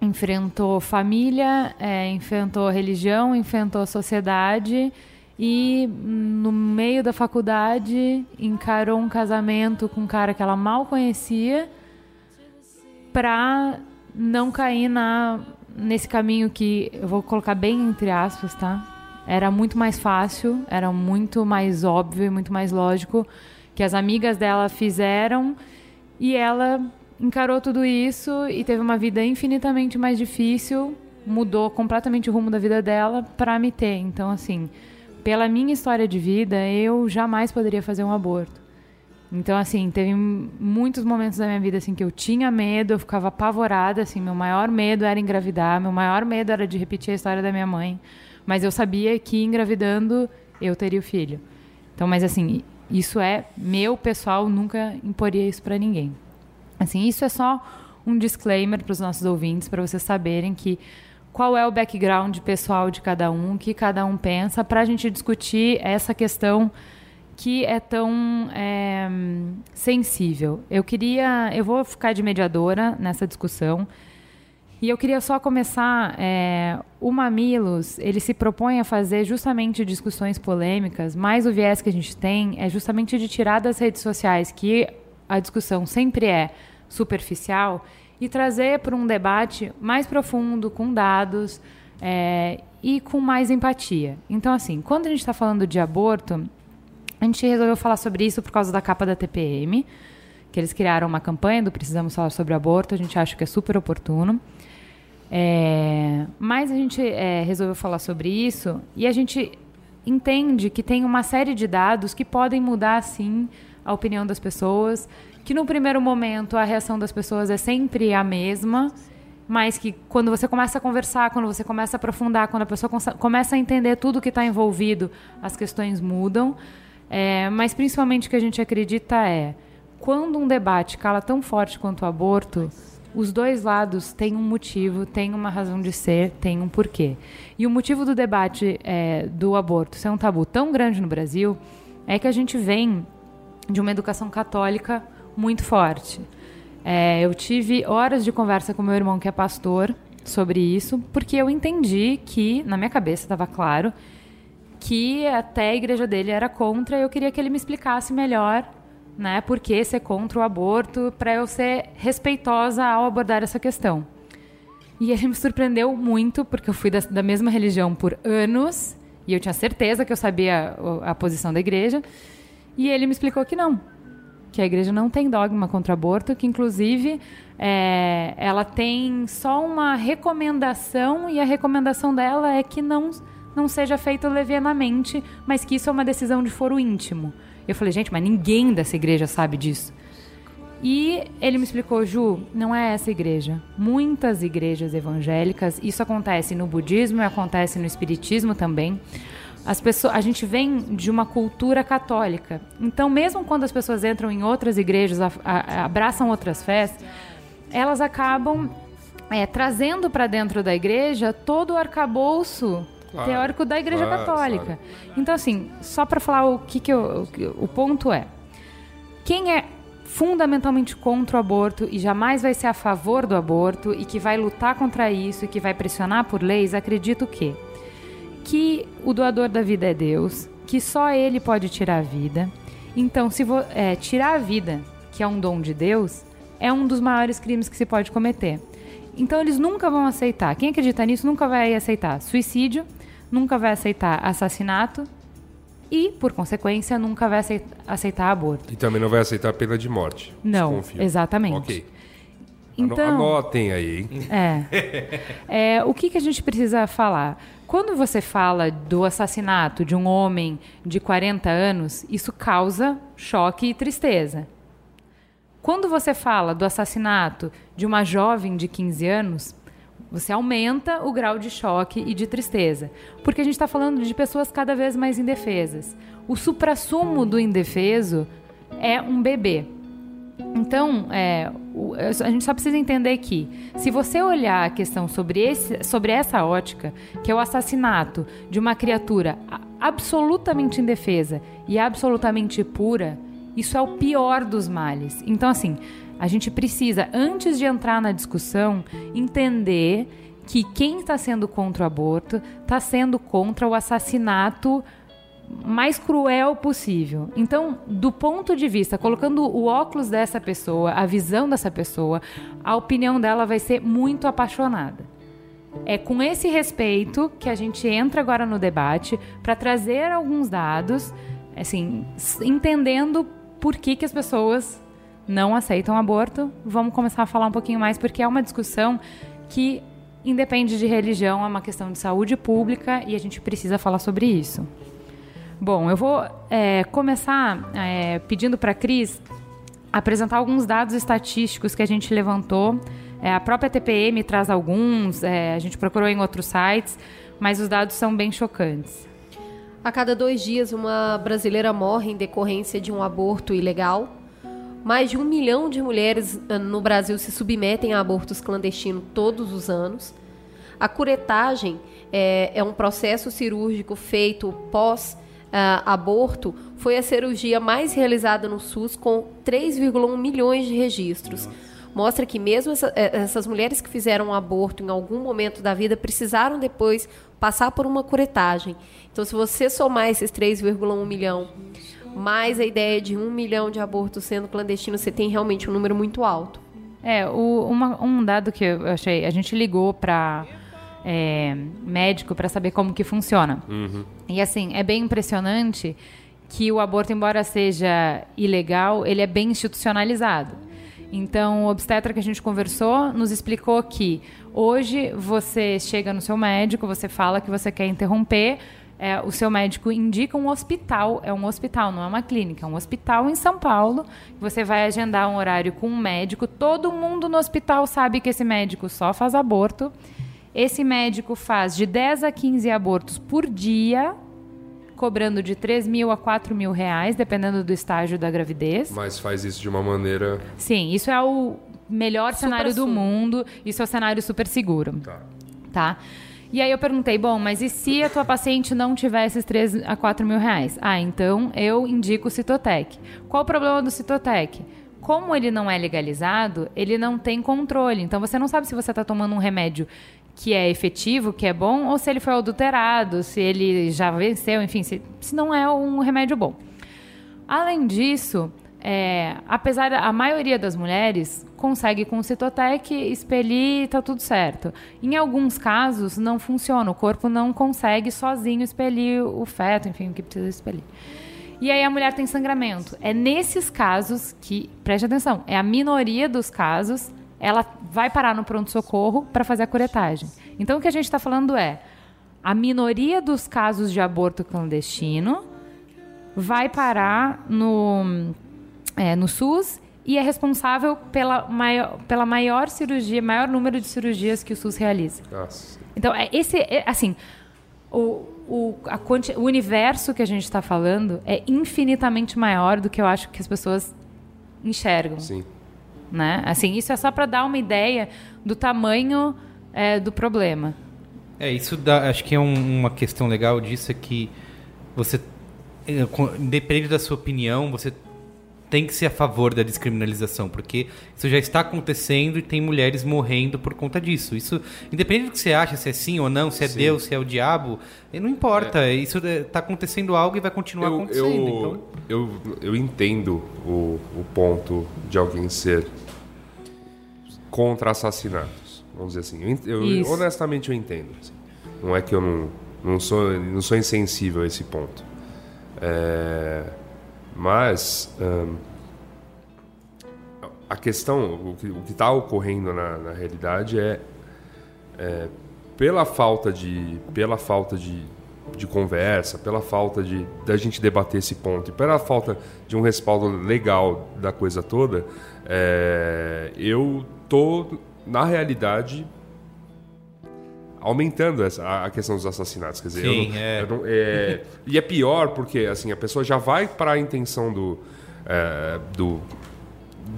enfrentou família, é, enfrentou religião, enfrentou sociedade e no meio da faculdade encarou um casamento com um cara que ela mal conhecia para não cair na, nesse caminho que eu vou colocar bem entre aspas, tá? Era muito mais fácil, era muito mais óbvio e muito mais lógico que as amigas dela fizeram e ela encarou tudo isso e teve uma vida infinitamente mais difícil, mudou completamente o rumo da vida dela para me ter. Então, assim, pela minha história de vida, eu jamais poderia fazer um aborto. Então, assim, teve muitos momentos da minha vida assim que eu tinha medo, eu ficava apavorada, assim, meu maior medo era engravidar, meu maior medo era de repetir a história da minha mãe, mas eu sabia que engravidando eu teria o filho. Então, mas assim, isso é meu pessoal, nunca imporia isso para ninguém. Assim, isso é só um disclaimer para os nossos ouvintes, para vocês saberem que qual é o background pessoal de cada um, o que cada um pensa, para a gente discutir essa questão que é tão é, sensível. Eu queria, eu vou ficar de mediadora nessa discussão e eu queria só começar. É, o Mamilos ele se propõe a fazer justamente discussões polêmicas, mas o viés que a gente tem é justamente de tirar das redes sociais que a discussão sempre é superficial e trazer para um debate mais profundo, com dados é, e com mais empatia. Então, assim, quando a gente está falando de aborto, a gente resolveu falar sobre isso por causa da capa da TPM, que eles criaram uma campanha do Precisamos Falar sobre Aborto, a gente acha que é super oportuno. É, mas a gente é, resolveu falar sobre isso e a gente entende que tem uma série de dados que podem mudar, sim, a opinião das pessoas, que no primeiro momento a reação das pessoas é sempre a mesma, mas que quando você começa a conversar, quando você começa a aprofundar, quando a pessoa começa a entender tudo que está envolvido, as questões mudam. É, mas principalmente o que a gente acredita é quando um debate cala tão forte quanto o aborto, os dois lados têm um motivo, têm uma razão de ser, têm um porquê. E o motivo do debate é, do aborto ser um tabu tão grande no Brasil é que a gente vem de uma educação católica muito forte. É, eu tive horas de conversa com meu irmão, que é pastor, sobre isso, porque eu entendi que, na minha cabeça estava claro, que até a igreja dele era contra e eu queria que ele me explicasse melhor né, por que ser contra o aborto, para eu ser respeitosa ao abordar essa questão. E ele me surpreendeu muito, porque eu fui da, da mesma religião por anos, e eu tinha certeza que eu sabia a, a posição da igreja, e ele me explicou que não, que a igreja não tem dogma contra aborto, que inclusive é, ela tem só uma recomendação, e a recomendação dela é que não, não seja feito levianamente, mas que isso é uma decisão de foro íntimo. Eu falei, gente, mas ninguém dessa igreja sabe disso. E ele me explicou, Ju, não é essa igreja. Muitas igrejas evangélicas, isso acontece no budismo e acontece no espiritismo também. As pessoas, a gente vem de uma cultura católica. Então, mesmo quando as pessoas entram em outras igrejas, a, a, abraçam outras fés, elas acabam é, trazendo para dentro da igreja todo o arcabouço claro, teórico da Igreja claro, Católica. Claro. Então, assim, só para falar o que, que eu, o ponto é: quem é fundamentalmente contra o aborto e jamais vai ser a favor do aborto e que vai lutar contra isso e que vai pressionar por leis, acredito que que o doador da vida é Deus, que só Ele pode tirar a vida. Então, se é, tirar a vida, que é um dom de Deus, é um dos maiores crimes que se pode cometer. Então, eles nunca vão aceitar. Quem acredita nisso nunca vai aceitar suicídio, nunca vai aceitar assassinato e, por consequência, nunca vai aceitar aborto. E também não vai aceitar a pena de morte. Não, exatamente. Ok. Então, Anotem aí, hein? É. [LAUGHS] é. O que, que a gente precisa falar? Quando você fala do assassinato de um homem de 40 anos, isso causa choque e tristeza. Quando você fala do assassinato de uma jovem de 15 anos, você aumenta o grau de choque e de tristeza. Porque a gente está falando de pessoas cada vez mais indefesas. O suprassumo do indefeso é um bebê. Então, é, a gente só precisa entender que, se você olhar a questão sobre, esse, sobre essa ótica, que é o assassinato de uma criatura absolutamente indefesa e absolutamente pura, isso é o pior dos males. Então, assim, a gente precisa, antes de entrar na discussão, entender que quem está sendo contra o aborto está sendo contra o assassinato mais cruel possível. Então, do ponto de vista, colocando o óculos dessa pessoa, a visão dessa pessoa, a opinião dela vai ser muito apaixonada. É com esse respeito que a gente entra agora no debate para trazer alguns dados, assim, entendendo por que, que as pessoas não aceitam aborto. Vamos começar a falar um pouquinho mais, porque é uma discussão que independe de religião, é uma questão de saúde pública e a gente precisa falar sobre isso. Bom, eu vou é, começar é, pedindo para a Cris apresentar alguns dados estatísticos que a gente levantou. É, a própria TPM traz alguns, é, a gente procurou em outros sites, mas os dados são bem chocantes. A cada dois dias, uma brasileira morre em decorrência de um aborto ilegal. Mais de um milhão de mulheres ah, no Brasil se submetem a abortos clandestinos todos os anos. A curetagem é, é um processo cirúrgico feito pós Uh, aborto foi a cirurgia mais realizada no SUS, com 3,1 milhões de registros. Mostra que mesmo essa, eh, essas mulheres que fizeram um aborto em algum momento da vida precisaram depois passar por uma curetagem. Então, se você somar esses 3,1 milhão mais a ideia de um milhão de abortos sendo clandestinos, você tem realmente um número muito alto. É, o, uma, um dado que eu achei, a gente ligou para é, médico para saber como que funciona. Uhum. E assim, é bem impressionante que o aborto, embora seja ilegal, ele é bem institucionalizado. Então, o obstetra que a gente conversou nos explicou que hoje você chega no seu médico, você fala que você quer interromper, é, o seu médico indica um hospital, é um hospital, não é uma clínica, é um hospital em São Paulo. Você vai agendar um horário com um médico, todo mundo no hospital sabe que esse médico só faz aborto esse médico faz de 10 a 15 abortos por dia, cobrando de 3 mil a 4 mil reais, dependendo do estágio da gravidez. Mas faz isso de uma maneira. Sim, isso é o melhor super cenário do mundo. Isso é o cenário super seguro. Tá. Tá? E aí eu perguntei, bom, mas e se a tua paciente não tiver esses 3 a 4 mil reais? Ah, então eu indico o Citotec. Qual o problema do Citotec? como ele não é legalizado, ele não tem controle. Então você não sabe se você está tomando um remédio que é efetivo, que é bom, ou se ele foi adulterado, se ele já venceu, enfim, se, se não é um remédio bom. Além disso, é, apesar a maioria das mulheres consegue com o Citotec expelir tá tudo certo. Em alguns casos não funciona, o corpo não consegue sozinho expelir o feto, enfim, o que precisa expelir. E aí a mulher tem sangramento. É nesses casos que, preste atenção, é a minoria dos casos ela vai parar no pronto-socorro para fazer a curetagem. Então, o que a gente está falando é a minoria dos casos de aborto clandestino vai parar no, é, no SUS e é responsável pela maior, pela maior cirurgia, maior número de cirurgias que o SUS realiza. Nossa. Então, é, esse, é, assim, o, o, a, o universo que a gente está falando é infinitamente maior do que eu acho que as pessoas enxergam. Sim. Né? Assim, isso é só para dar uma ideia do tamanho é, do problema. É, isso dá, acho que é um, uma questão legal disso é que você, é, independente da sua opinião, você tem que ser a favor da descriminalização, porque isso já está acontecendo e tem mulheres morrendo por conta disso. Isso, independente do que você acha, se é sim ou não, se é sim. Deus, se é o diabo, não importa. É. Isso está acontecendo algo e vai continuar eu, acontecendo. Eu, então... eu, eu entendo o, o ponto de alguém ser contra assassinatos, vamos dizer assim. Eu, eu honestamente eu entendo. Assim. Não é que eu não, não, sou, não sou insensível a esse ponto. É mas a questão, o que está ocorrendo na, na realidade é, é, pela falta de, pela falta de, de conversa, pela falta de da gente debater esse ponto e pela falta de um respaldo legal da coisa toda, é, eu tô na realidade aumentando essa, a questão dos assassinatos. Quer dizer, Sim, não, é. Não, é. E é pior porque assim, a pessoa já vai para a intenção do, é, do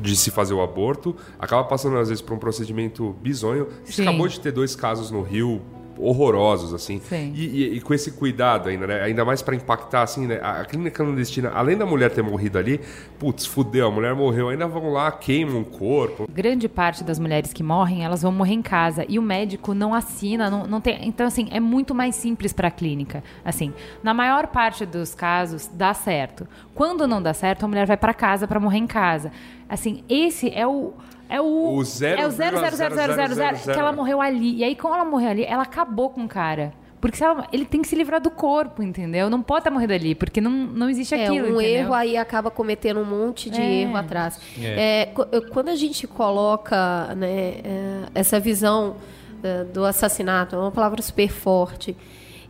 de se fazer o aborto, acaba passando às vezes por um procedimento bizonho. A gente Sim. acabou de ter dois casos no Rio horrorosos, assim. E, e, e, com esse cuidado ainda, né? Ainda mais para impactar, assim, né? A, a clínica clandestina, além da mulher ter morrido ali, putz, fudeu, a mulher morreu, ainda vão lá, queimam o corpo. Grande parte das mulheres que morrem, elas vão morrer em casa. E o médico não assina, não, não tem. Então, assim, é muito mais simples para a clínica. Assim, na maior parte dos casos, dá certo. Quando não dá certo, a mulher vai para casa para morrer em casa. Assim, esse é o é o, o zero, é o 0,0000 que ela morreu ali. E aí, quando ela morreu ali, ela acabou com o cara. Porque ela, ele tem que se livrar do corpo, entendeu? Não pode estar morrendo ali, porque não, não existe é, aquilo. Um entendeu? erro aí acaba cometendo um monte de é. erro atrás. É. é quando a gente coloca né, é, essa visão é, do assassinato, é uma palavra super forte,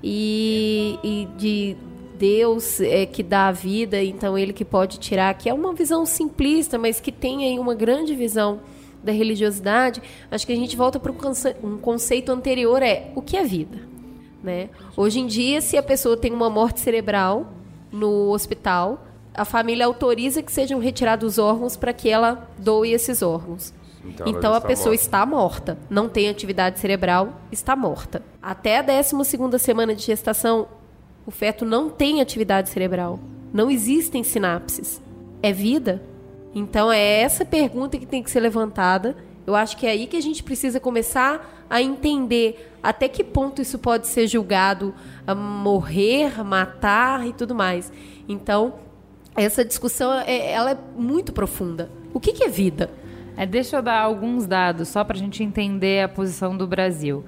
e, e de Deus é que dá a vida, então ele que pode tirar, que é uma visão simplista, mas que tem aí uma grande visão da religiosidade, acho que a gente volta para um conceito anterior, é o que é vida? Né? Hoje em dia, se a pessoa tem uma morte cerebral no hospital, a família autoriza que sejam retirados os órgãos para que ela doe esses órgãos. Então, então a pessoa morta. está morta, não tem atividade cerebral, está morta. Até a 12 semana de gestação, o feto não tem atividade cerebral. Não existem sinapses. É vida? Então é essa pergunta que tem que ser levantada. Eu acho que é aí que a gente precisa começar a entender até que ponto isso pode ser julgado a morrer, matar e tudo mais. Então, essa discussão é, ela é muito profunda. O que, que é vida? É, deixa eu dar alguns dados só para a gente entender a posição do Brasil.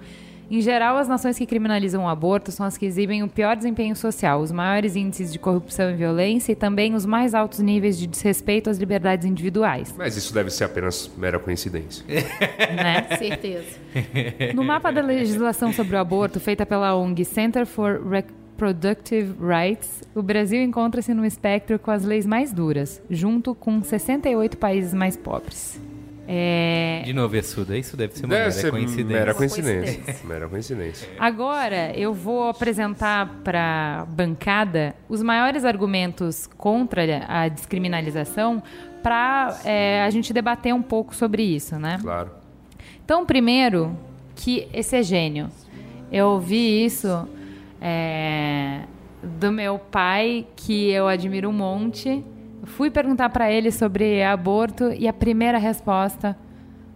Em geral, as nações que criminalizam o aborto são as que exibem o pior desempenho social, os maiores índices de corrupção e violência e também os mais altos níveis de desrespeito às liberdades individuais. Mas isso deve ser apenas mera coincidência. [LAUGHS] né? Certeza. No mapa da legislação sobre o aborto, feita pela ONG Center for Reproductive Rights, o Brasil encontra-se no espectro com as leis mais duras, junto com 68 países mais pobres. É... De novo, Essuda, isso deve ser uma deve mera ser coincidência. Mera coincidência. mera coincidência. Agora, eu vou apresentar para a bancada os maiores argumentos contra a descriminalização para é, a gente debater um pouco sobre isso, né? Claro. Então, primeiro, que esse é gênio. Eu ouvi isso é, do meu pai, que eu admiro um monte, Fui perguntar para ele sobre aborto e a primeira resposta: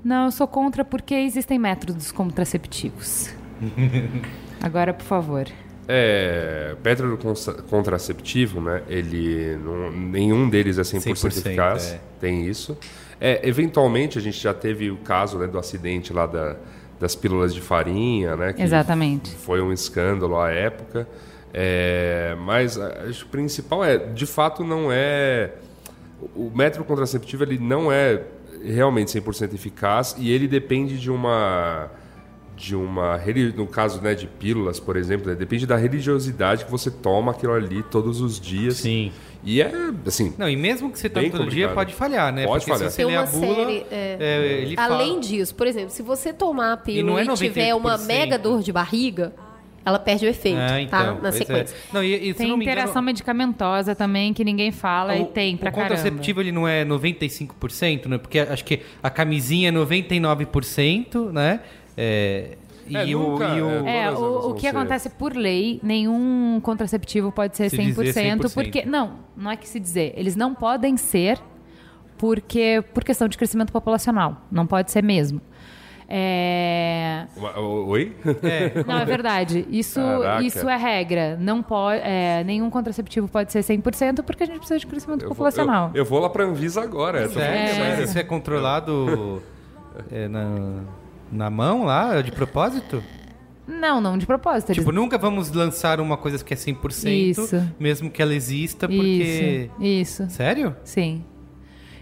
Não, eu sou contra porque existem métodos contraceptivos. [LAUGHS] Agora, por favor. É, método contra- contraceptivo, né? Ele não, nenhum deles é 100%, 100%, eficaz. é. Tem isso. É, eventualmente a gente já teve o caso né, do acidente lá da- das pílulas de farinha, né? que Exatamente. Foi um escândalo à época. É, mas acho que o principal é, de fato, não é. O método contraceptivo ele não é realmente 100% eficaz e ele depende de uma de uma no caso né de pílulas por exemplo né, depende da religiosidade que você toma aquilo ali todos os dias Sim. e é assim Não, e mesmo que você tome todo dia, complicado. pode falhar, né? Pode Porque falhar. se você lê a uma bula, série, é. é, ele fala... Além disso, por exemplo, se você tomar a pílula não é e, tiver uma 98%. mega dor de barriga, ela perde o efeito, Ah, tá? então, Na pois é. sequência. Não, e, e, Tem não me interação engano, medicamentosa também que ninguém fala e tem pra o contraceptivo ele não é 95%, né? Porque acho que a camisinha é 99%, né? É, e, É, o, nunca, e o- É, elas o, o que ser. acontece por lei, nenhum contraceptivo pode ser Se 100%, dizer 100%. porque não, não é que se dizer, eles não podem ser porque por questão de crescimento populacional, não pode ser mesmo. É, oi [LAUGHS] não, é verdade. Isso, Caraca. isso é regra. Não pode, é, nenhum contraceptivo pode ser 100% porque a gente precisa de crescimento eu vou, populacional. eu, eu vou lá pra Anvisa agora Sério? sério. Mas isso é controlado é, na, na mão lá, de propósito? Não, não de propósito. Eles... Tipo, nunca vamos lançar uma coisa que é 100%, Isso. mesmo que ela exista, porque... Isso, isso. Sério? Sim.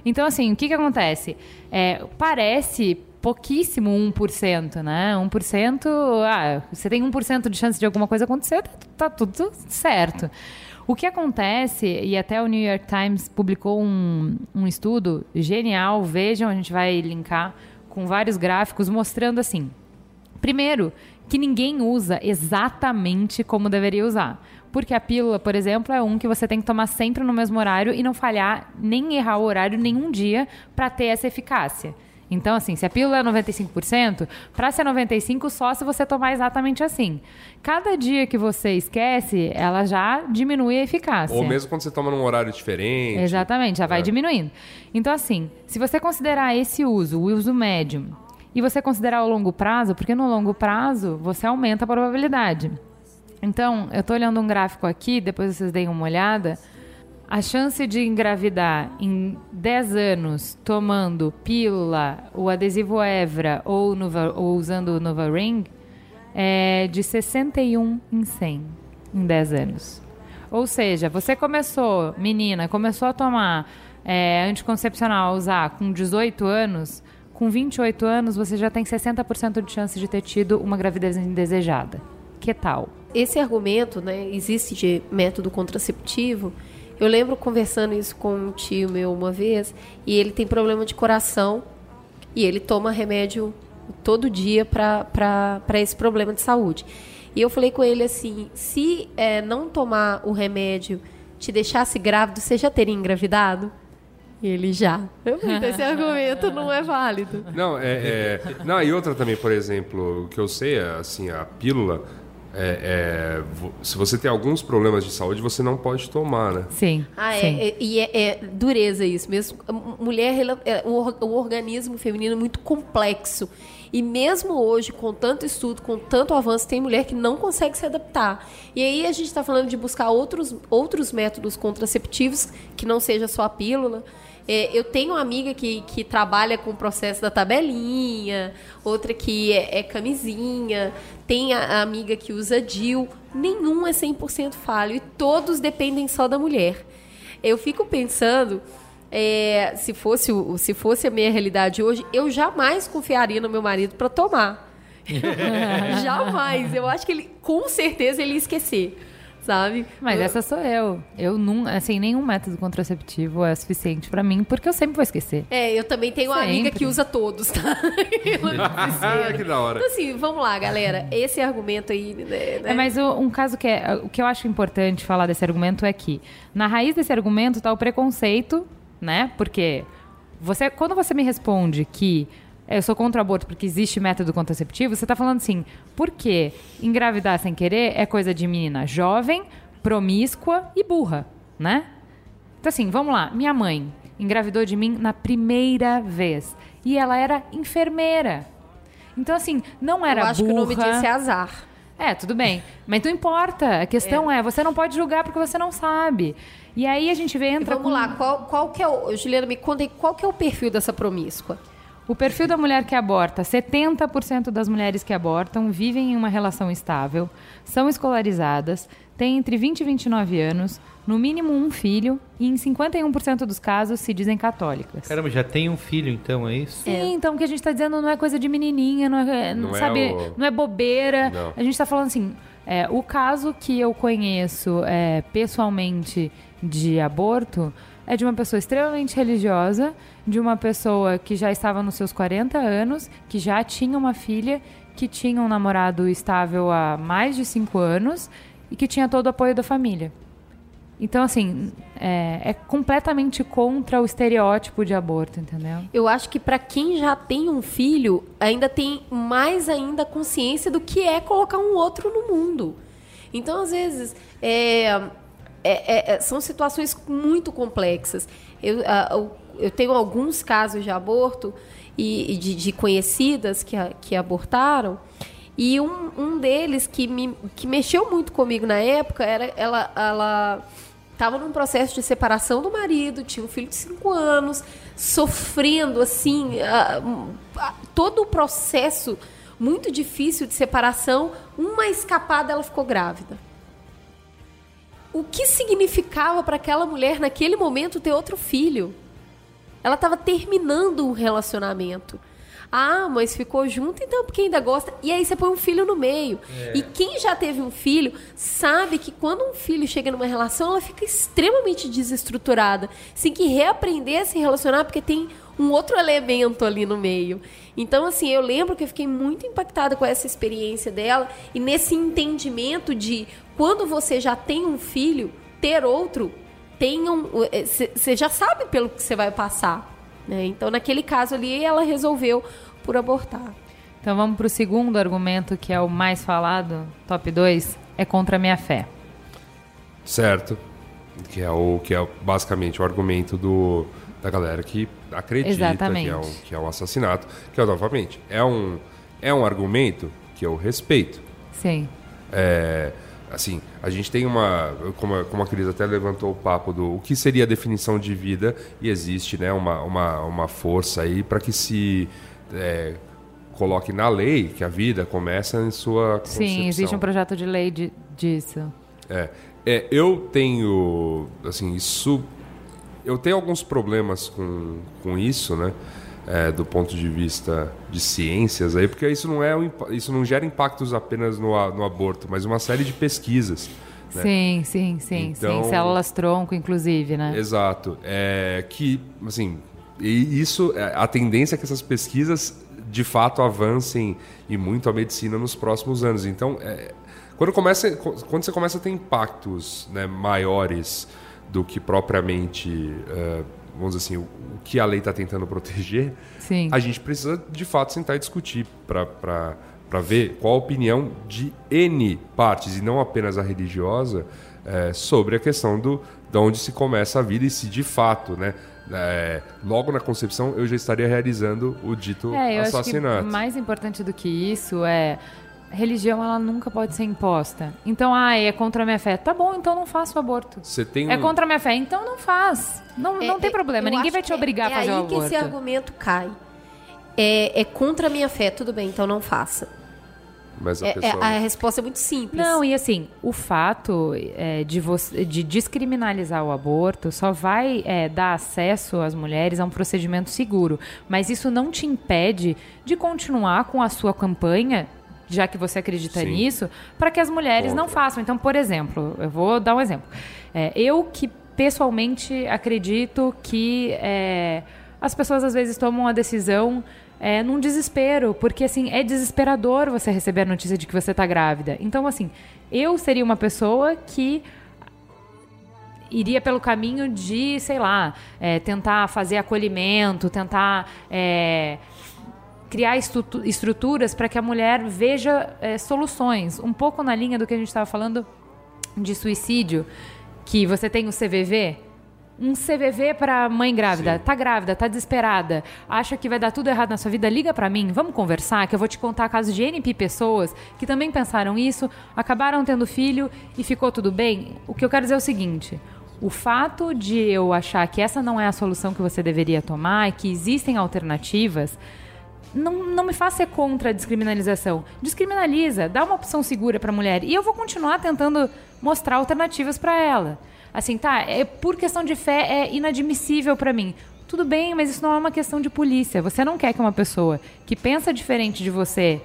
Então, assim, o que, que acontece? É, parece pouquíssimo 1%, né? 1%, ah, você tem 1% de chance de alguma coisa acontecer, tá, tá tudo certo. O que acontece, e até o New York Times publicou um, um estudo genial, vejam, a gente vai linkar com vários gráficos mostrando assim. Primeiro, que ninguém usa exatamente como deveria usar. Porque a pílula, por exemplo, é um que você tem que tomar sempre no mesmo horário e não falhar nem errar o horário nenhum dia para ter essa eficácia. Então, assim, se a pílula é 95%, para ser 95% só se você tomar exatamente assim. Cada dia que você esquece, ela já diminui a eficácia. ou mesmo quando você toma num horário diferente Exatamente, já vai É. diminuindo. Então, assim, se você considerar esse uso, o uso médio, e você considerar o longo prazo, porque no longo prazo você aumenta a probabilidade. Então, eu estou olhando um gráfico aqui, depois vocês deem uma olhada. A chance de engravidar em 10 anos tomando pílula, o adesivo Evra ou, Nova, ou usando o Nova Ring é de 61 em 100 em 10 anos. Ou seja, você começou, menina, começou a tomar é, anticoncepcional, usar com 18 anos, com 28 anos você já tem 60% de chance de ter tido uma gravidez indesejada. Que tal? Esse argumento, né, existe de método contraceptivo. Eu lembro conversando isso com um tio meu uma vez, e ele tem problema de coração, e ele toma remédio todo dia para esse problema de saúde. E eu falei com ele assim: se é, não tomar o remédio te deixasse grávido, você já teria engravidado? E ele já. "Então esse argumento não é válido. Não, é, é- Não, e outra também, por exemplo, o que eu sei é assim, a pílula. É- é, se você tem alguns problemas de saúde, você não pode tomar, né? Sim. Ah, sim. é, é- e é, é dureza isso mesmo. A mu- Mulher, ela- é, o, o organismo feminino é muito complexo. E mesmo hoje, com tanto estudo, com tanto avanço, tem mulher que não consegue se adaptar. E aí a gente está falando de buscar outros, outros métodos contraceptivos, que não seja só a pílula. É, eu tenho uma amiga que, que trabalha com o processo da tabelinha, outra que é, é camisinha, tem a, a amiga que usa DIL. Nenhum é 100% falho e todos dependem só da mulher. Eu fico pensando, é, se, fosse, se fosse a minha realidade hoje, eu jamais confiaria no meu marido para tomar. [LAUGHS] [LAUGHS] jamais. Eu acho que ele, com certeza, ele ia esquecer, sabe? Mas Eu- essa sou eu. Eu não, assim, nenhum método contraceptivo é suficiente pra mim, porque eu sempre vou esquecer. É, eu também tenho uma amiga Sempre. que usa todos, tá? [LAUGHS] Ah, que da hora. Então, assim, vamos lá, galera. Esse argumento aí, né? né? É, mas o- um caso que é. O que eu acho importante falar desse argumento é que na raiz desse argumento está o preconceito, né? Porque você, quando você me responde que eu sou contra o aborto porque existe método contraceptivo, você está falando assim, porque engravidar sem querer é coisa de menina jovem, promíscua e burra, né? Então, assim, vamos lá. Minha mãe engravidou de mim na primeira vez. E ela era enfermeira. Então, assim, não era Eu acho burra. que o nome disso é azar. É, tudo bem. Mas não importa. A questão é. você não pode julgar porque você não sabe. E aí a gente vê, entra Vamos com- lá, qual, qual que é o... Juliana, me conta aí, qual que é o perfil dessa promíscua? O perfil da mulher que aborta: 70% das mulheres que abortam vivem em uma relação estável, são escolarizadas, têm entre 20 e 29 anos, no mínimo um filho e em 51% dos casos se dizem católicas. Caramba, já tem um filho então, é isso? Sim, então o que a gente está dizendo não é coisa de menininha, não é, Não é sabe, o- não é bobeira. Não. A gente está falando assim, é, o caso que eu conheço é, pessoalmente de aborto é de uma pessoa extremamente religiosa, de uma pessoa que já estava nos seus 40 anos, que já tinha uma filha, que tinha um namorado estável há mais de 5 anos e que tinha todo o apoio da família. Então, assim, é, é completamente contra o estereótipo de aborto, entendeu? Eu acho que para quem já tem um filho, ainda tem mais ainda consciência do que é colocar um outro no mundo. Então, às vezes, é, é- é- é- são situações muito complexas. Eu, ah, eu- tenho alguns casos de aborto e, de, de conhecidas que, a- que abortaram. E um, um deles que, me, que mexeu muito comigo na época era ela. ela estava num processo de separação do marido, tinha um filho de cinco anos, sofrendo assim ah, um, ah, todo o processo muito difícil de separação. Uma escapada, ela ficou grávida. O que significava para aquela mulher naquele momento ter outro filho? Ela estava terminando um relacionamento. Ah, mas ficou junto, então porque ainda gosta. E aí você põe um filho no meio. E quem já teve um filho sabe que quando um filho chega numa relação, ela fica extremamente desestruturada. Tem que reaprender a se relacionar porque tem um outro elemento ali no meio. Então, assim, eu lembro que eu fiquei muito impactada com essa experiência dela e nesse entendimento de quando você já tem um filho, ter outro tenham. Você já sabe pelo que você vai passar. Né? Então, naquele caso ali, ela resolveu por abortar. Então vamos para o segundo argumento, que é o mais falado, top 2, é contra a minha fé. Certo. Que é o que é basicamente o argumento do, da galera que acredita Exatamente. que é, um, que é um assassinato. Que é, novamente, é um, é um argumento que eu respeito. Sim. É, assim, a gente tem uma, como a, como a Cris até levantou o papo do o que seria a definição de vida e existe, né, uma, uma, uma força aí para que se é, coloque na lei que a vida começa em sua concepção. Sim, existe um projeto de lei de- disso. É, é, eu tenho, assim, isso, eu tenho alguns problemas com, com isso, né? É, do ponto de vista de ciências aí, porque isso não é um isso não gera impactos apenas no, no aborto, mas uma série de pesquisas. né? Sim, sim, sim, Então- sim. Células tronco, inclusive, né? Exato. É, que, assim, e isso, é, a tendência é que essas pesquisas de fato avancem e muito a medicina nos próximos anos. Então, é, quando, começa, quando você começa a ter impactos né, maiores do que propriamente, é, vamos dizer assim, o, o que a lei está tentando proteger, Sim. a gente precisa de fato sentar e discutir para ver qual a opinião de N partes, e não apenas a religiosa, é, sobre a questão do, de onde se começa a vida e se de fato, né, é, logo na concepção, eu já estaria realizando o dito É, eu acho que assassinato. mais importante do que isso é religião ela nunca pode ser imposta. Então, ah, é contra a minha fé. Tá bom, então não faça o aborto. Você tem É um- contra a minha fé, então não faz. Não, não tem problema, eu ninguém vai te é- obrigar é a fazer aí o aborto. que esse argumento cai. É, é contra a minha fé, tudo bem, então não faça. Mas a É- é- pessoa... a resposta é muito simples. Não, e assim, o fato é, de, você, de descriminalizar o aborto só vai é, dar acesso às mulheres a um procedimento seguro. Mas isso não te impede de continuar com a sua campanha, já que você acredita Sim. nisso, para que as mulheres não façam. Então, por exemplo, eu vou dar um exemplo. É, eu que pessoalmente acredito que é, as pessoas às vezes tomam a decisão é, num desespero, porque assim, é desesperador você receber a notícia de que você está grávida. Então, assim, eu seria uma pessoa que iria pelo caminho de, sei lá, é, tentar fazer acolhimento, tentar é, criar estrutu- estruturas para que a mulher veja é, soluções. Um pouco na linha do que a gente estava falando de suicídio, que você tem o CVV, um CVV para mãe grávida. Sim. Tá grávida, tá desesperada, acha que vai dar tudo errado na sua vida, liga para mim, vamos conversar, que eu vou te contar casos de NP pessoas que também pensaram isso, acabaram tendo filho e ficou tudo bem. O que eu quero dizer é o seguinte: o fato de eu achar que essa não é a solução que você deveria tomar e que existem alternativas não, não me faz ser contra a descriminalização. Descriminaliza, dá uma opção segura para a mulher. E eu vou continuar tentando mostrar alternativas para ela. Assim, tá, é, por questão de fé é inadmissível para mim. Tudo bem, mas isso não é uma questão de polícia. Você não quer que uma pessoa que pensa diferente de você,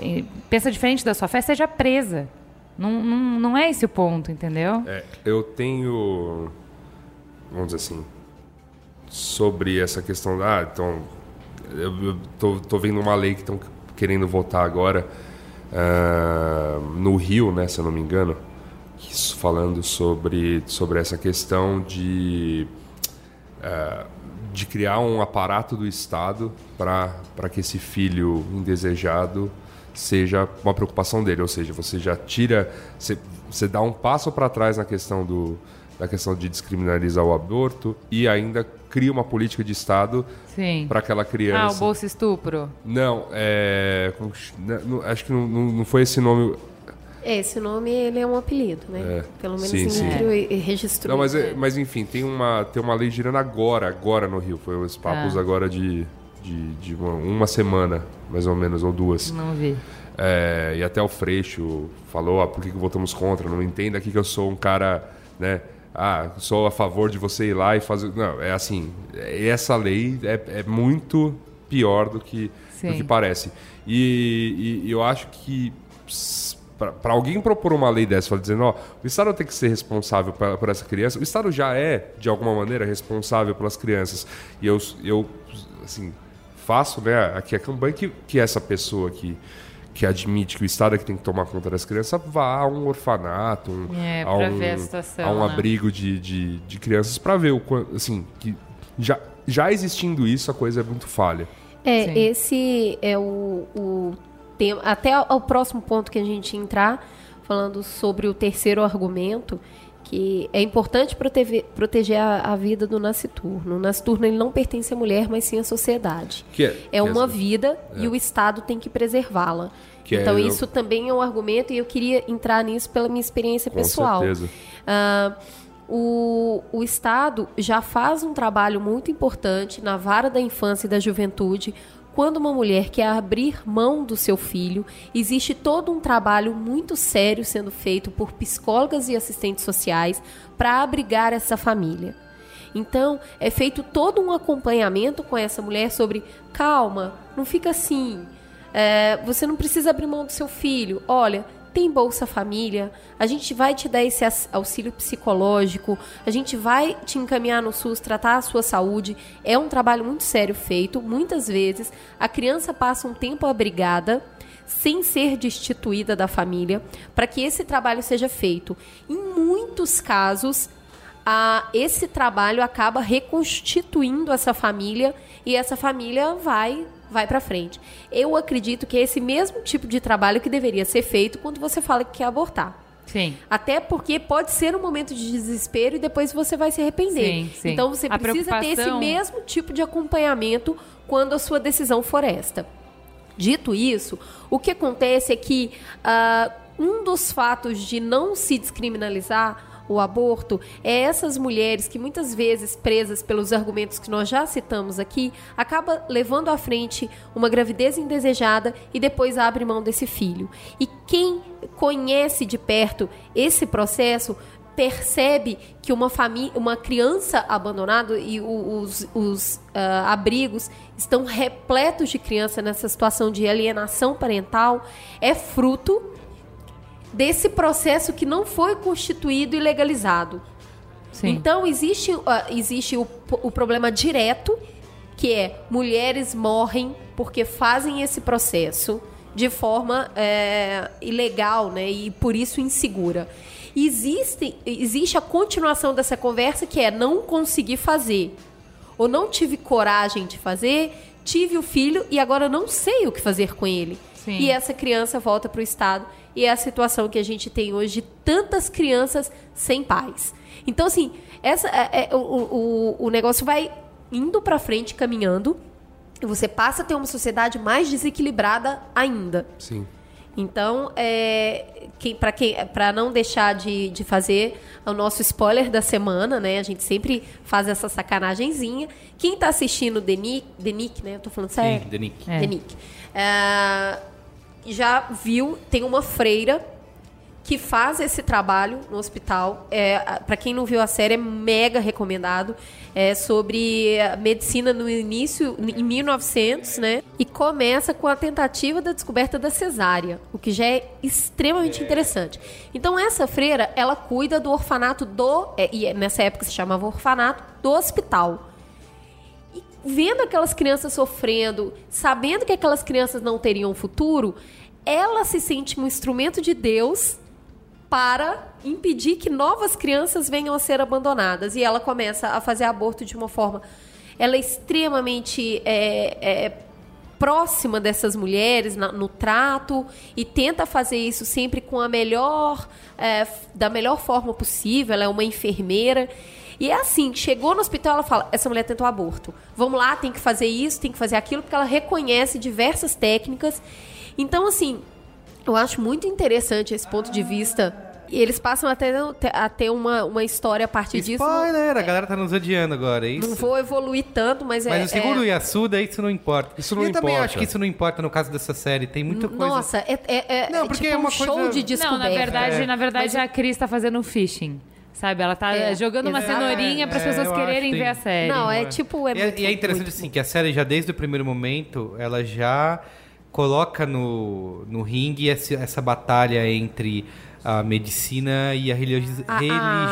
é, pensa diferente da sua fé, seja presa. Não, não, não é esse o ponto, entendeu? É, eu tenho, vamos dizer assim, sobre essa questão da. Ah, então, eu tô, tô vendo uma lei que estão querendo votar agora uh, no Rio, né, se eu não me engano, falando sobre, sobre essa questão de, uh, de criar um aparato do Estado para que esse filho indesejado seja uma preocupação dele, ou seja, você já tira, você, você dá um passo para trás na questão do, da questão de descriminalizar o aborto e ainda cria uma política de Estado para aquela criança. Ah, o bolsa estupro? Não, é, não, acho que não, não, foi esse nome. Esse nome ele é um apelido, né? É, Pelo menos sim, sim. É. registrou. Não, mas, é, mas enfim, tem uma, tem uma lei girando agora, agora no Rio. Foi os papos ah. agora de, de, de uma, uma, semana, mais ou menos, ou duas. Não vi. É, e até o Freixo falou, ah, por que, que votamos contra? Não entenda aqui que eu sou um cara, né? Ah, sou a favor de você ir lá e fazer. Não, é assim, essa lei é, é muito pior do que, do que parece. E, e, eu acho que para alguém propor uma lei dessa, dizendo, ó, o Estado tem que ser responsável por, por, essa criança, o Estado já é, de alguma maneira, responsável pelas crianças. E eu, eu assim, faço né, aqui a campanha que, que essa pessoa que que admite que o Estado é que tem que tomar conta das crianças, vá a um orfanato, um, é, a, um, a, situação, a um né? abrigo de, de, de crianças para ver o assim que já, já existindo isso a coisa é muito falha. É, Sim. esse é o, o tema. Até o próximo ponto que a gente entrar, falando sobre o terceiro argumento, que é importante proteger, proteger a, a, vida do nasciturno. O nasciturno ele não pertence à mulher, mas sim à sociedade. Que é, é uma vida é. e o Estado tem que preservá-la. É então, isso eu... também é um argumento e eu queria entrar nisso pela minha experiência Com pessoal. Certeza. Uh, o, o Estado já faz um trabalho muito importante na vara da infância e da juventude quando uma mulher quer abrir mão do seu filho, existe todo um trabalho muito sério sendo feito por psicólogas e assistentes sociais para abrigar essa família. Então, é feito todo um acompanhamento com essa mulher sobre calma, não fica assim. É, você não precisa abrir mão do seu filho. Olha, tem Bolsa Família, a gente vai te dar esse auxílio psicológico, a gente vai te encaminhar no SUS, tratar a sua saúde. É um trabalho muito sério feito. Muitas vezes a criança passa um tempo abrigada sem ser destituída da família, para que esse trabalho seja feito. Em muitos casos, a, esse trabalho acaba reconstituindo essa família e essa família vai vai para frente. Eu acredito que é esse mesmo tipo de trabalho que deveria ser feito quando você fala que quer abortar. Sim. Até porque pode ser um momento de desespero e depois você vai se arrepender. Sim, sim. Então você a precisa preocupação... ter esse mesmo tipo de acompanhamento quando a sua decisão for esta. Dito isso, o que acontece é que uh, um dos fatos de não se descriminalizar o aborto é essas mulheres que muitas vezes presas pelos argumentos que nós já citamos aqui, acaba levando à frente uma gravidez indesejada e depois abre mão desse filho. E quem conhece de perto esse processo percebe que uma família, uma criança abandonada e os, os uh, abrigos estão repletos de criança nessa situação de alienação parental é fruto desse processo que não foi constituído e legalizado. Sim. Então, existe, uh, existe o, o problema direto, que é mulheres morrem porque fazem esse processo de forma é, ilegal né, e por isso insegura. Existe, existe a continuação dessa conversa que é não conseguir fazer. Ou não tive coragem de fazer, tive o filho e agora não sei o que fazer com ele. Sim. e essa criança volta para o Estado. E é a situação que a gente tem hoje de tantas crianças sem pais. Então, assim, essa, é, é, o, o, o negócio vai indo para frente, caminhando, e você passa a ter uma sociedade mais desequilibrada ainda. Sim. Então, é, quem, para quem, para não deixar de, de fazer o nosso spoiler da semana, né? A gente sempre faz essa sacanagemzinha. Quem tá assistindo The Nick, The Nick né? Eu tô falando sério. Sim, Denick. É. The Nick. É, já viu, tem uma freira que faz esse trabalho no hospital. É, para quem não viu a série, é mega recomendado. É sobre a medicina no início, em 1900, né? E começa com a tentativa da descoberta da cesárea, o que já é extremamente interessante. Então, essa freira, ela cuida do orfanato do... é, e nessa época se chamava orfanato do hospital vendo aquelas crianças sofrendo, sabendo que aquelas crianças não teriam futuro, ela se sente um instrumento de Deus para impedir que novas crianças venham a ser abandonadas. E ela começa a fazer aborto de uma forma. Ela é extremamente é, é, próxima dessas mulheres na- no trato e tenta fazer isso sempre com a melhor é, da melhor forma possível. Ela é uma enfermeira. E é assim, chegou no hospital, ela fala: essa mulher tentou aborto. Vamos lá, tem que fazer isso, tem que fazer aquilo, porque ela reconhece diversas técnicas. Então, assim, eu acho muito interessante esse ponto de vista. E eles passam até a ter uma, uma história a partir disso. Não, Spoiler, a galera tá nos odiando agora, é isso? não vou evoluir tanto, mas, é. Mas o segundo é... Yasuda, isso não importa. Isso não eu também importa. acho que isso não importa no caso dessa série. Tem muita coisa. Nossa, é, é, é, Não, é porque tipo é uma um show coisa- de descoberta. Não, na verdade, É. na verdade a Cris tá fazendo um phishing. Sabe? Ela tá É, jogando uma cenourinha para as É, pessoas quererem ver tem- a série. Não, é tipo. É e, é, muito, e é interessante muito- assim que a série já desde o primeiro momento ela já coloca no, no ringue essa, essa batalha entre a medicina e a religiosi- A- a-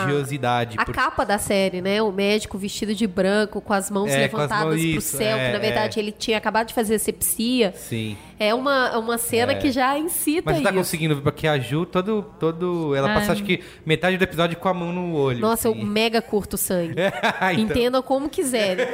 religiosidade. A Por- capa da série, né? O médico vestido de branco, com as mãos É, levantadas mãos- pro isso, céu, é, que na verdade é. ele tinha acabado de fazer asepsia. Sim. É uma, é uma cena que já incita Mas você tá isso. conseguindo ver porque a Ju todo todo ela Ah. passa acho que metade do episódio com a mão no olho. Nossa, eu assim. mega curto sangue. [LAUGHS] Então. Entendam como quiserem.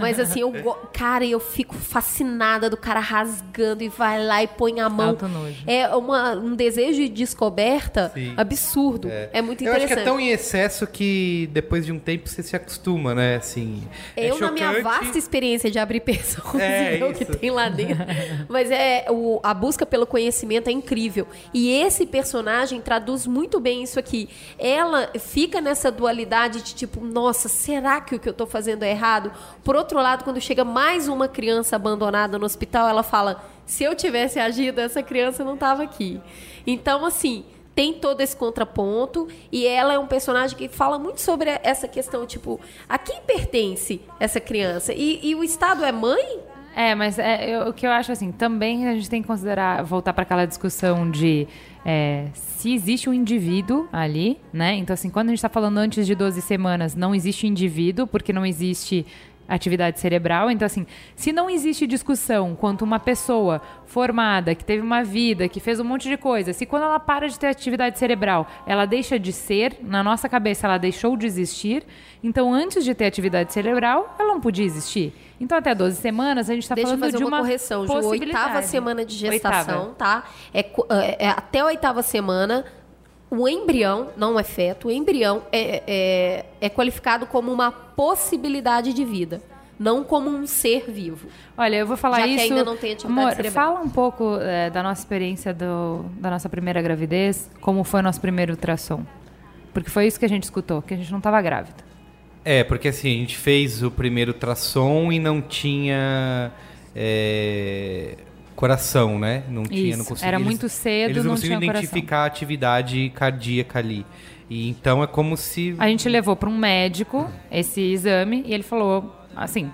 Mas assim, eu go- cara, eu fico fascinada do cara rasgando e vai lá e põe a mão. Alto nojo. É uma, um desejo de descoberta Sim. absurdo. É, muito Eu acho interessante. que é tão em excesso que depois de um tempo você se acostuma, né? Assim, é Eu, na minha vasta experiência de abrir pessoas É, e ver o que tem lá dentro. Mas é o, a busca pelo conhecimento é incrível. E esse personagem traduz muito bem isso aqui. Ela fica nessa dualidade de tipo, nossa, será que o que eu tô fazendo é errado? Por outro lado, quando chega mais uma criança abandonada no hospital, ela fala: se eu tivesse agido, essa criança não tava aqui. Então, assim. Tem todo esse contraponto e ela é um personagem que fala muito sobre essa questão, tipo, a quem pertence essa criança? E, e o Estado é mãe? É, mas é, eu- o que eu acho assim, também a gente tem que considerar, voltar para aquela discussão de é, se existe um indivíduo ali, né? Então, assim, quando a gente está falando antes de 12 semanas, não existe indivíduo, porque não existe atividade cerebral. Então, assim, se não existe discussão quanto uma pessoa formada, que teve uma vida, que fez um monte de coisa, se quando ela para de ter atividade cerebral, ela deixa de ser, na nossa cabeça ela deixou de existir, então antes de ter atividade cerebral, ela não podia existir. Então, até 12 semanas, a gente está falando fazer de uma, uma correção, Ju. Oitava semana de gestação, Oitava. tá? É, é- é até a oitava semana, o embrião, não é feto, o embrião é, é, é qualificado como uma possibilidade de vida, não como um ser vivo. Olha, eu vou falar Já que isso. ainda não tem atividade Amor, cerebral. fala um pouco é, da nossa experiência do- da nossa primeira gravidez, como foi o nosso primeiro ultrassom. Porque foi isso que a gente escutou, que a gente não estava grávida. É, porque assim, a gente fez o primeiro ultrassom e não tinha é, coração, né? Não tinha, Isso, não conseguia, era eles- muito cedo, Eles não, não conseguiam tinha coração. identificar a atividade cardíaca ali. E então é como se A gente levou para um médico esse exame e ele falou assim,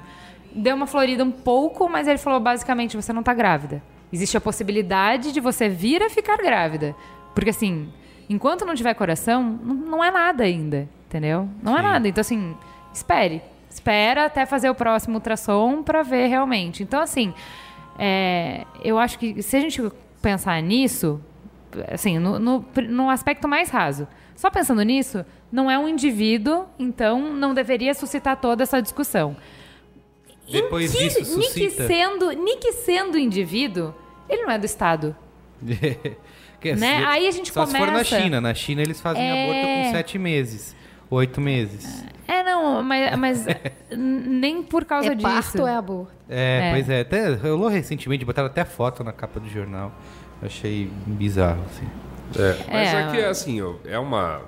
deu uma florida um pouco, mas ele falou basicamente você não está grávida. Existe a possibilidade de você vir a ficar grávida, porque assim, enquanto não tiver coração, não é nada ainda, entendeu? Não é Sim. nada. Então assim, espere, espera até fazer o próximo ultrassom para ver realmente. Então assim, é, eu acho que se a gente pensar nisso, assim, no, no, no aspecto mais raso. Só pensando nisso, não é um indivíduo, então não deveria suscitar toda essa discussão. depois Que- disso Nick suscita. sendo, Nick sendo indivíduo, Ele não é do Estado. [LAUGHS] É- Né? Aí a gente Só se for na começa- China. Na China eles fazem É. aborto com sete meses. Oito meses. É, não, mas, mas [LAUGHS] nem por causa É disso. parto é aborto? É, É. pois é. Até, rolou recentemente, botaram até foto na capa do jornal. Eu achei bizarro, assim. É, mas É. é, que, assim, ó, é uma,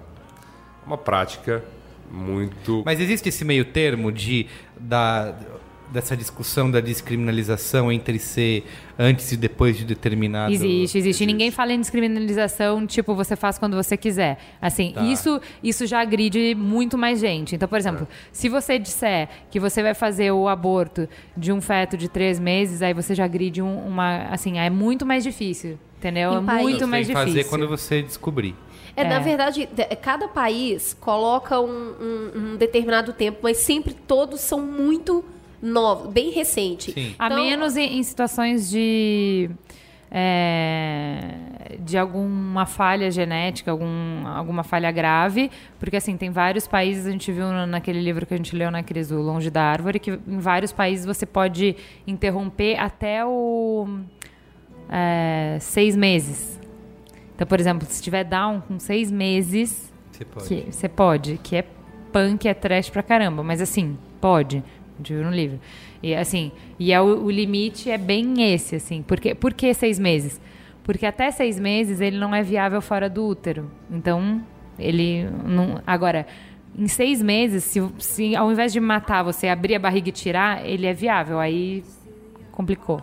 uma prática muito... Mas existe esse meio termo de, da, dessa discussão da descriminalização entre ser antes e depois de determinado... Existe, existe. E ninguém fala em descriminalização, tipo, você faz quando você quiser. Assim, Tá. isso, isso já agride muito mais gente. Então, por exemplo, se você disser que você vai fazer o aborto de um feto de três meses, aí você já agride um- uma. Assim, é muito mais difícil. Entendeu? Em É país- muito Você mais tem que difícil. fazer quando você descobrir. É, na É. verdade, de- cada país coloca um, um- um determinado tempo, mas sempre todos são muito novos, bem recente. Sim. A Então- menos em, em situações de. é, de alguma falha genética, algum, alguma falha grave, porque assim, tem vários países, a gente viu no- naquele livro que a gente leu na Cris, o Longe da Árvore, que em vários países você pode interromper até o é, seis meses. Então, por exemplo, se tiver down com seis meses, Você pode. que você pode, que é punk, é trash pra caramba, mas assim, pode. Viu no livro. E assim, e é o, o limite é bem esse, assim. Porque, por que seis meses? Porque até seis meses ele não é viável fora do útero. Então, ele não. Agora, em seis meses, se, se ao invés de matar, você abrir a barriga e tirar, ele é viável. Aí complicou.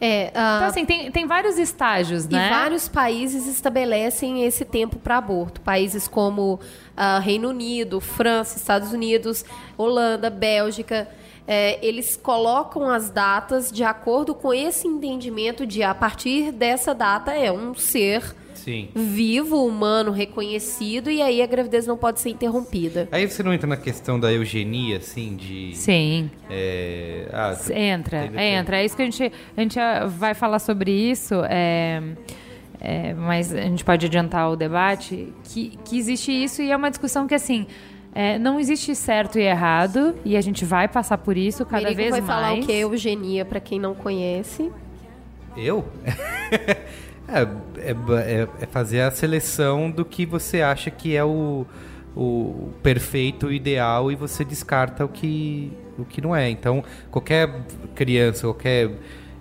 É, ah, Então, assim, tem, tem vários estágios, E né? vários países estabelecem esse tempo para aborto. Países como ah, Reino Unido, França, Estados Unidos, Holanda, Bélgica. É, eles colocam as datas de acordo com esse entendimento de a partir dessa data é um ser Sim. vivo, humano, reconhecido, e aí a gravidez não pode ser interrompida. Aí você não entra na questão da eugenia, assim, de... Sim. É, ah, Entra, tem- tem- entra. É isso que a gente, a gente vai falar sobre isso, é, é, mas a gente pode adiantar o debate, que, que existe isso e é uma discussão que, assim, é, não existe certo e errado, e a gente vai passar por isso cada Merigo vez vai mais. falar o que é eugenia para quem não conhece. Eu? [LAUGHS] é, é, é- é fazer a seleção do que você acha que é o, o perfeito, o ideal, e você descarta o que, o que não é. Então, qualquer criança, qualquer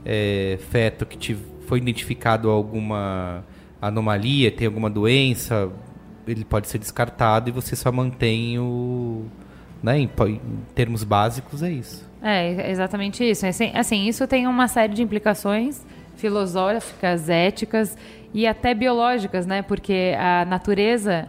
é, feto que te foi identificado alguma anomalia, tem alguma doença, ele pode ser descartado e você só mantém o. Né, em, em termos básicos, é isso. É, exatamente isso. Assim, assim, isso tem uma série de implicações filosóficas, éticas e até biológicas, né? Porque a natureza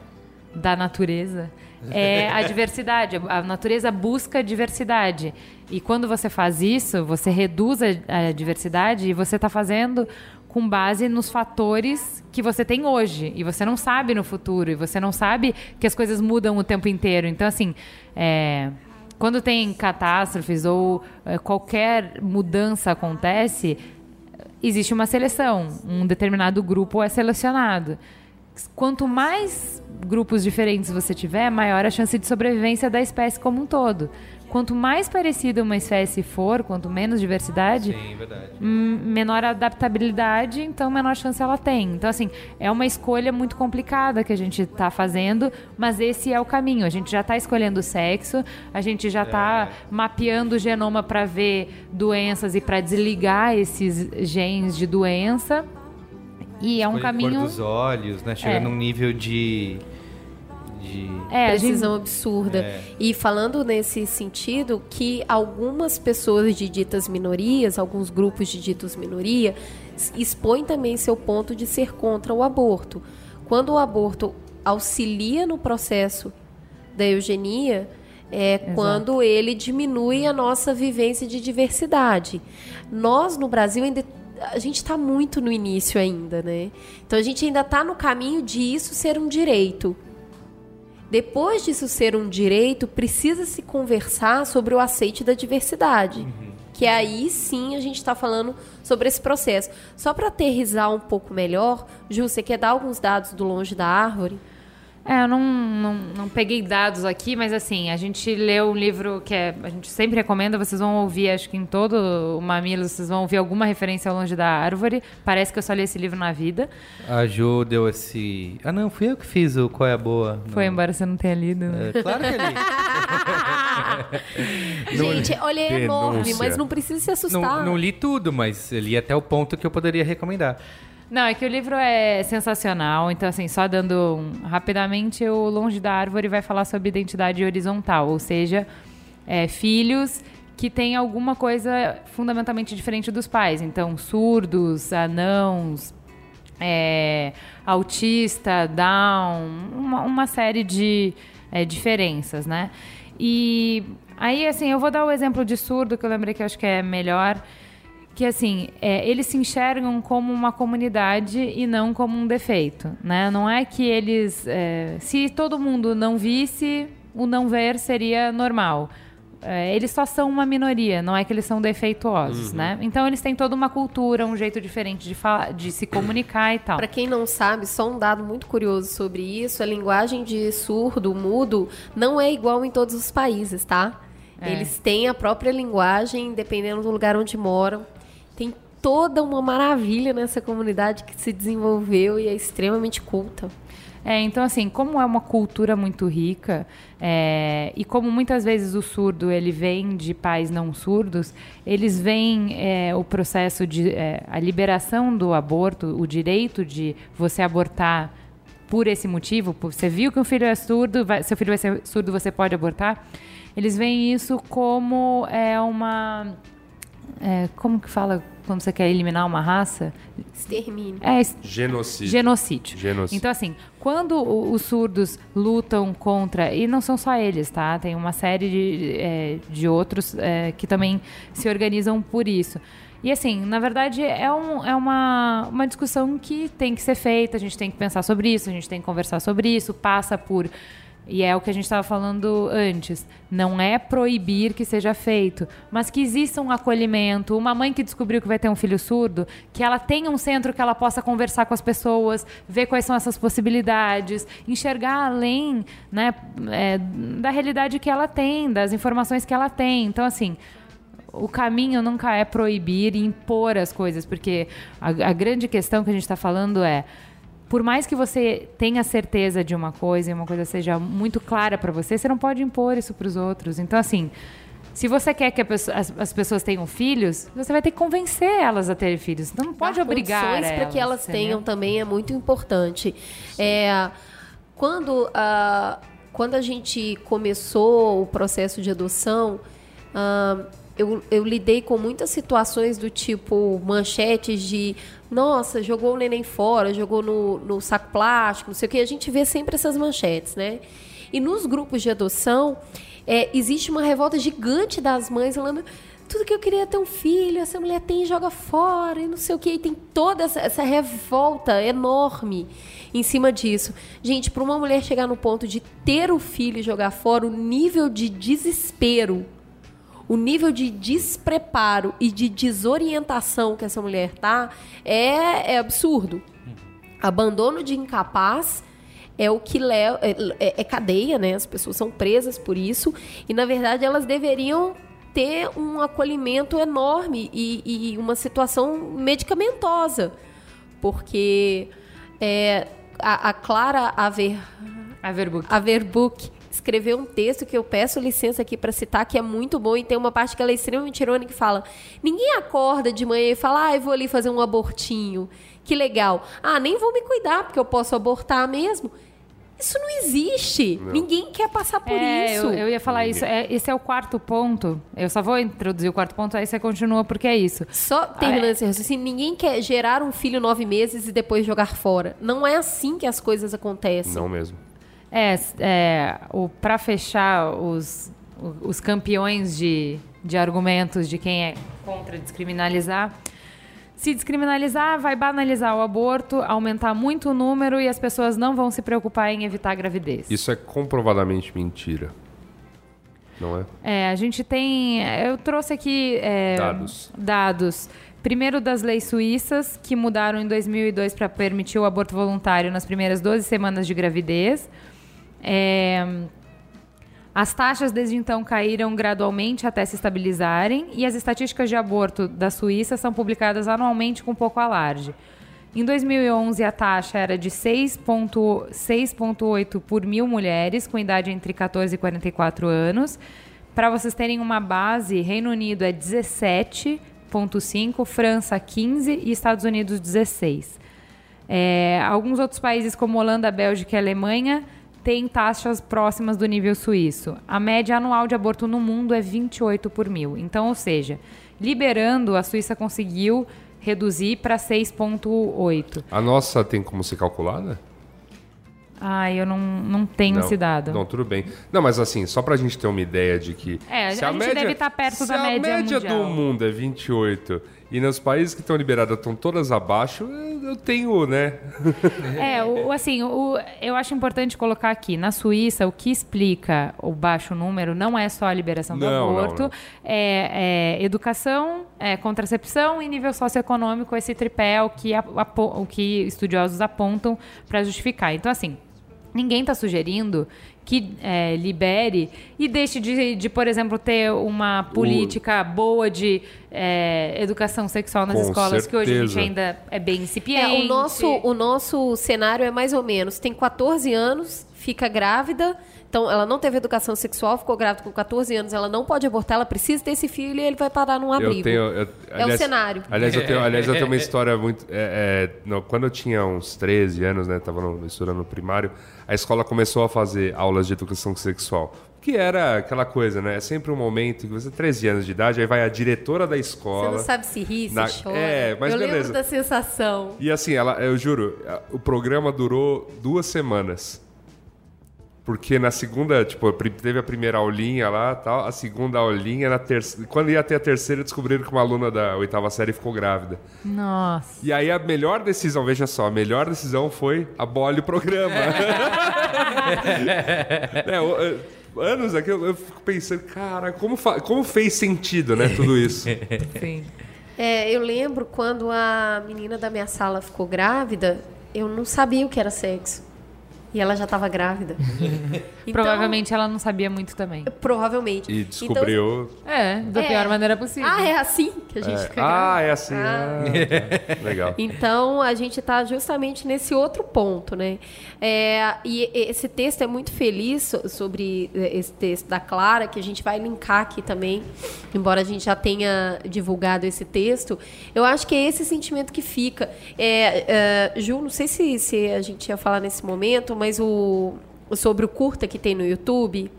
da natureza [LAUGHS] é a diversidade. A natureza busca a diversidade. E quando você faz isso, você reduz a, a diversidade e você está fazendo com base nos fatores que você tem hoje. E você não sabe no futuro. E você não sabe que as coisas mudam o tempo inteiro. Então, assim, é, quando tem catástrofes ou eh, qualquer mudança acontece, existe uma seleção. Um determinado grupo é selecionado. Quanto mais grupos diferentes você tiver, maior a chance de sobrevivência da espécie como um todo. Quanto mais parecida uma espécie for, quanto menos diversidade, Sim, hum, menor adaptabilidade, então menor chance ela tem. Então, assim, é uma escolha muito complicada que a gente está fazendo, mas esse é o caminho. A gente já está escolhendo o sexo, a gente já está mapeando o genoma para ver doenças e para desligar esses genes de doença. E é um Escolhe caminho. cor dos olhos, né? Chega É. num nível de. De... É, gente- precisão absurda. É. E falando nesse sentido, que algumas pessoas de ditas minorias, alguns grupos de ditos minoria, expõem também seu ponto de ser contra o aborto. Quando o aborto auxilia no processo da eugenia, é quando ele diminui a nossa vivência de diversidade. Nós, no Brasil, ainda a gente está muito no início ainda, né? Então a gente ainda está no caminho de isso ser um direito. Depois disso ser um direito, precisa se conversar sobre o aceite da diversidade. Que aí sim a gente está falando sobre esse processo. Só para aterrizar um pouco melhor, Ju, você quer dar alguns dados do Longe da Árvore? É, eu não, não, não peguei dados aqui, mas assim, a gente leu um livro que é, a gente sempre recomenda, vocês vão ouvir, acho que em todo o Mamilo, vocês vão ouvir alguma referência ao Longe da Árvore. Parece que eu só li esse livro na vida. A Jo deu esse. Ah, não, fui eu que fiz o Qual é a Boa. Foi, embora você não tenha lido. Né? É, claro que eu li. [LAUGHS] [LAUGHS] Gente, olha, é enorme, Denúncia. mas não precisa se assustar. não, não li tudo, mas li até o ponto que eu poderia recomendar. Não, é que o livro é sensacional. Então, assim, só dando um- rapidamente, o Longe da Árvore vai falar sobre identidade horizontal, ou seja, é, filhos que têm alguma coisa fundamentalmente diferente dos pais. Então, surdos, anãos, é, autista, down, uma, uma série de é, diferenças, né? E aí, assim, eu vou dar o exemplo de surdo, que eu lembrei que eu acho que é melhor que assim é, eles se enxergam como uma comunidade e não como um defeito, né? Não é que eles, é, se todo mundo não visse, o não ver seria normal. É, eles só são uma minoria, não é que eles são defeituosos, né? Então eles têm toda uma cultura, um jeito diferente de falar, de se comunicar e tal. Para quem não sabe, só um dado muito curioso sobre isso: a linguagem de surdo, mudo, não é igual em todos os países, tá? É. Eles têm a própria linguagem, dependendo do lugar onde moram. Toda uma maravilha nessa comunidade que se desenvolveu e é extremamente culta. É, então assim, como é uma cultura muito rica é, e como muitas vezes o surdo ele vem de pais não surdos, eles veem é, o processo de é, a liberação do aborto, o direito de você abortar por esse motivo, por- você viu que um filho é surdo, vai- seu filho vai ser surdo, você pode abortar. Eles veem isso como é uma é, como que fala quando você quer eliminar uma raça? Extermínio. É Genocídio. genocídio. Genocídio. Então, assim, quando os surdos lutam contra. E não são só eles, tá? Tem uma série de, é, de outros é, que também se organizam por isso. E, assim, na verdade, é, um, é uma, uma discussão que tem que ser feita, a gente tem que pensar sobre isso, a gente tem que conversar sobre isso, passa por. E é o que a gente estava falando antes. Não é proibir que seja feito, mas que exista um acolhimento. Uma mãe que descobriu que vai ter um filho surdo, que ela tenha um centro que ela possa conversar com as pessoas, ver quais são essas possibilidades, enxergar além né, é, da realidade que ela tem, das informações que ela tem. Então, assim, o caminho nunca é proibir e impor as coisas, porque a, a grande questão que a gente está falando é por mais que você tenha certeza de uma coisa e uma coisa seja muito clara para você, você não pode impor isso para os outros. Então, assim, se você quer que a pessoa- as, as pessoas tenham filhos, você vai ter que convencer elas a terem filhos. Então, não pode Dar obrigar elas. para que elas tenham também é muito importante. É, quando, ah, quando a gente começou o processo de adoção, ah, eu, eu lidei com muitas situações do tipo manchetes de nossa, jogou o neném fora, jogou no, no saco plástico, não sei o que. A gente vê sempre essas manchetes, né? E nos grupos de adoção, é, existe uma revolta gigante das mães falando tudo que eu queria é ter um filho, essa mulher tem e joga fora, e não sei o que. E tem toda essa, essa revolta enorme em cima disso. Gente, para uma mulher chegar no ponto de ter o filho e jogar fora, o nível de desespero, o nível de despreparo e de desorientação que essa mulher tá é, é absurdo. Abandono de incapaz é o que leva. É, é- é cadeia, né? As pessoas são presas por isso. E, na verdade, elas deveriam ter um acolhimento enorme e, e uma situação medicamentosa. Porque é, a, a Clara Aver, A Verbook. Escreveu um texto que eu peço licença aqui para citar, que é muito bom, e tem uma parte que ela é extremamente irônica que fala: ninguém acorda de manhã e fala, ah, eu vou ali fazer um abortinho. Que legal. Ah, nem vou me cuidar, porque eu posso abortar mesmo. Isso não existe. Ninguém quer passar por É, isso. Eu, eu ia falar isso. É, esse é o quarto ponto. Eu só vou introduzir o quarto ponto, aí você continua, porque é isso. Só terminando Ah, é. esse raciocínio, ninguém quer gerar um filho nove meses e depois jogar fora. Não é assim que as coisas acontecem. Não mesmo. É, é o para fechar os, os campeões de, de argumentos de quem é contra descriminalizar. Se descriminalizar, vai banalizar o aborto, aumentar muito o número e as pessoas não vão se preocupar em evitar a gravidez. Isso é comprovadamente mentira. Não é? É, a gente tem. Eu trouxe aqui. é, Dados. Dados. Primeiro das leis suíças, que mudaram em 2002 para permitir o aborto voluntário nas primeiras 12 semanas de gravidez. É, as taxas desde então caíram gradualmente até se estabilizarem e as estatísticas de aborto da Suíça são publicadas anualmente com pouco alarde. Em 2011, a taxa era de 6,8 por mil mulheres com idade entre 14 e 44 anos. Para vocês terem uma base, Reino Unido é 17,5, França 15 e Estados Unidos 16. É, alguns outros países, como Holanda, Bélgica e Alemanha, têm taxas próximas do nível suíço. A média anual de aborto no mundo é 28 por mil. Então, ou seja, liberando, a Suíça conseguiu reduzir para 6,8. A nossa tem como ser calculada? Ah, eu não, não tenho não, esse dado. Não, tudo bem. Não, mas assim, só pra gente ter uma ideia de que. É, a gente deve estar perto da média Se a média mundial. do mundo é 28 e nos países que estão liberados estão todas abaixo, eu, tenho, né? É, o, assim, o, eu acho importante colocar aqui, na Suíça, o que explica o baixo número não é só a liberação do Não, não, aborto, não. É, é educação, é contracepção e nível socioeconômico, esse tripé é o que, a- o que estudiosos apontam para justificar. Então, assim, ninguém está sugerindo que é, libere e deixe de, de, por exemplo, ter uma política boa de é, educação sexual nas Com escolas, que hoje a gente certeza. ainda é bem É, incipiente. o, nosso, o nosso cenário é mais ou menos: tem 14 anos, fica grávida, então ela não teve educação sexual, ficou grávida com 14 anos, ela não pode abortar, ela precisa ter esse filho e ele vai parar num abrigo. Eu tenho, eu- É o cenário. Aliás, eu tenho, aliás, eu tenho uma [LAUGHS] história muito. é, é, não, quando eu tinha uns 13 anos, né? Tava no, estudando no primário, a escola começou a fazer aulas de educação sexual. Que era aquela coisa, né? É sempre um momento que você, 13 anos de idade, aí vai a diretora da Você escola. não sabe se ri, se Na- chora. É, mas eu beleza. lembro da sensação. E assim, ela, eu juro, o programa durou duas semanas. Porque na segunda, tipo, teve a primeira aulinha lá tal, a segunda aulinha, na terceira. Quando ia ter a terceira, descobriram que uma aluna da oitava série ficou grávida. Nossa. E aí a melhor decisão, veja só, a melhor decisão foi abole o programa. [LAUGHS] É, o- é, anos aqui eu, eu fico pensando, cara, como, como fez sentido, né, tudo isso? [LAUGHS] Sim. É, eu lembro quando a menina da minha sala ficou grávida, eu não sabia o que era sexo. E ela já estava grávida. [LAUGHS] Então, Provavelmente ela não sabia muito também. Provavelmente. E Então, descobriu. É, da É. pior maneira possível. ah, é assim que a gente fica ah, grávida? é assim. Ah. ah, [LAUGHS] tá. Legal. Então, a gente está justamente nesse outro ponto, né? É, e esse texto é muito feliz so- sobre eh, esse texto da Clara, que a gente vai linkar aqui também, embora a gente já tenha divulgado esse texto. Eu acho que é esse sentimento que fica. É, é, Ju, não sei se, se a gente ia falar nesse momento, mas o, sobre o curta que tem no YouTube,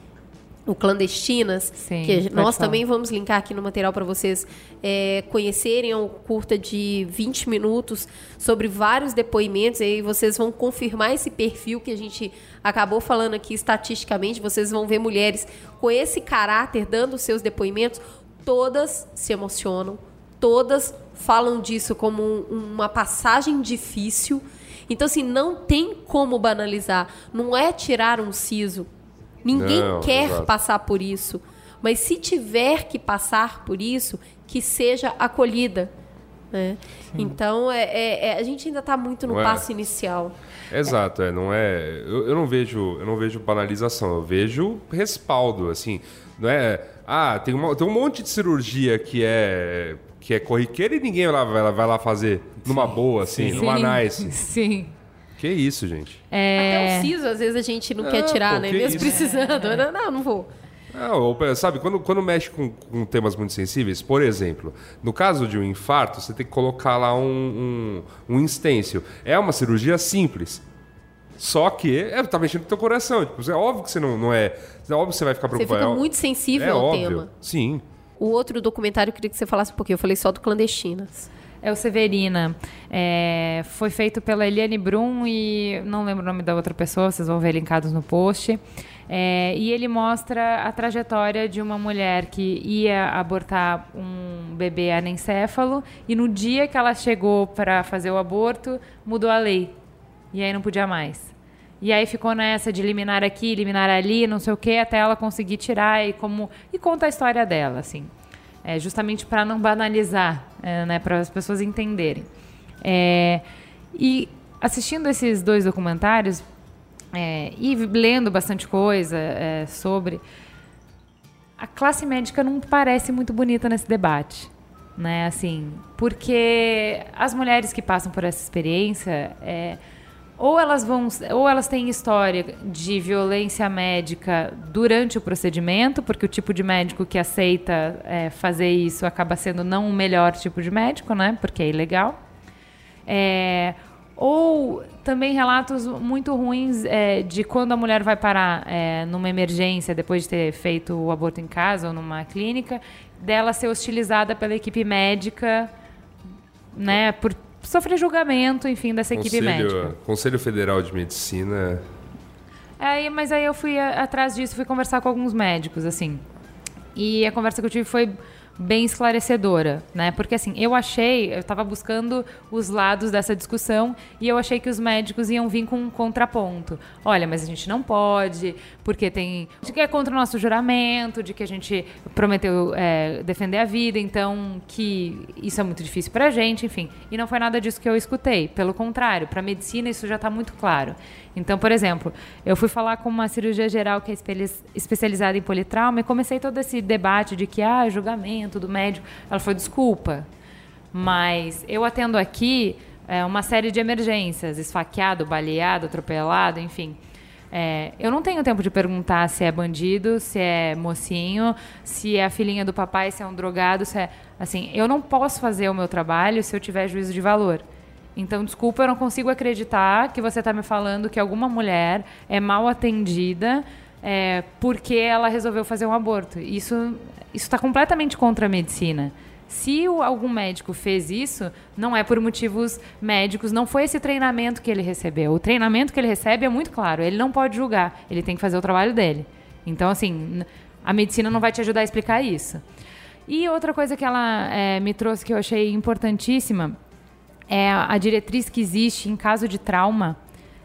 o Clandestinas, Sim, que nós falar. também vamos linkar aqui no material para vocês é, conhecerem. É um curta de 20 minutos sobre vários depoimentos. E aí vocês vão confirmar esse perfil que a gente acabou falando aqui estatisticamente. Vocês vão ver mulheres com esse caráter dando seus depoimentos. Todas se emocionam, todas falam disso como um- uma passagem difícil. Então, assim, não tem como banalizar. Não é tirar um siso. Ninguém Não, quer exato. passar por isso. Mas se tiver que passar por isso, que seja acolhida. né? Então, é, é- é- a gente ainda está muito no Não é? passo inicial. Exato, é, não é. Eu, eu não vejo, eu não vejo banalização, eu vejo respaldo, assim, não é. Ah, tem, uma- tem um monte de cirurgia que é que é corriqueira e ninguém vai lá, vai lá, vai lá fazer numa boa, assim, numa nice. Sim. Que isso, gente? Até o siso, às vezes, a gente não Ah, quer tirar, pô, né? que Mesmo isso. precisando. Não, não, não vou. Ah, ou, sabe, quando, quando mexe com, com temas muito sensíveis, por exemplo, no caso de um infarto, você tem que colocar lá um, um, um instêncio. É uma cirurgia simples. Só que é, tá mexendo com o teu coração. Tipo, é óbvio que você não, não é. É óbvio que você vai ficar Você preocupado. fica É- muito sensível é ao óbvio. tema. Sim. O outro documentário eu queria que você falasse um pouquinho. Eu falei só do Clandestinas. É o Severina. É, foi feito pela Eliane Brum e não lembro o nome da outra pessoa, vocês vão ver linkados no post. É, e ele mostra a trajetória de uma mulher que ia abortar um bebê anencéfalo e no dia que ela chegou para fazer o aborto, mudou a lei. E aí não podia mais. E aí ficou nessa de eliminar aqui, eliminar ali, não sei o quê, até ela conseguir tirar e como e conta a história dela, assim, é, justamente para não banalizar, é, né, para as pessoas entenderem. É, e assistindo esses dois documentários, é, e lendo bastante coisa é, sobre, a classe médica não parece muito bonita nesse debate. Né, assim, porque as mulheres que passam por essa experiência, é, ou elas vão, ou elas têm história de violência médica durante o procedimento, porque o tipo de médico que aceita é, fazer isso acaba sendo não o melhor tipo de médico, né? Porque é ilegal. É, ou também relatos muito ruins é, de quando a mulher vai parar é, numa emergência depois de ter feito o aborto em casa ou numa clínica, dela ser hostilizada pela equipe médica, né, por sofrer julgamento, enfim, dessa equipe médica. Conselho Federal de Medicina. É, mas aí eu fui atrás disso, fui conversar com alguns médicos, assim. E a conversa que eu tive foi bem esclarecedora, né? Porque assim, eu achei, eu estava buscando os lados dessa discussão e eu achei que os médicos iam vir com um contraponto. Olha, mas a gente não pode, porque tem. de que é contra o nosso juramento, de que a gente prometeu é, defender a vida, então que isso é muito difícil pra gente, enfim. E não foi nada disso que eu escutei. Pelo contrário, para medicina isso já está muito claro. Então, por exemplo, eu fui falar com uma cirurgia geral que é especializada em politrauma e comecei todo esse debate de que, ah, julgamento do médico. Ela falou, desculpa, mas eu atendo aqui é, uma série de emergências, esfaqueado, baleado, atropelado, enfim. É, eu não tenho tempo de perguntar se é bandido, se é mocinho, se é a filhinha do papai, se é um drogado, se é. Assim, eu não posso fazer o meu trabalho se eu tiver juízo de valor. Então, desculpa, eu não consigo acreditar que você está me falando que alguma mulher é mal atendida é, porque ela resolveu fazer um aborto. Isso está completamente contra a medicina. Se algum médico fez isso, não é por motivos médicos, não foi esse treinamento que ele recebeu. O treinamento que ele recebe é muito claro, ele não pode julgar, ele tem que fazer o trabalho dele. Então, assim, a medicina não vai te ajudar a explicar isso. E outra coisa que ela é, me trouxe que eu achei importantíssima é a diretriz que existe em caso de trauma.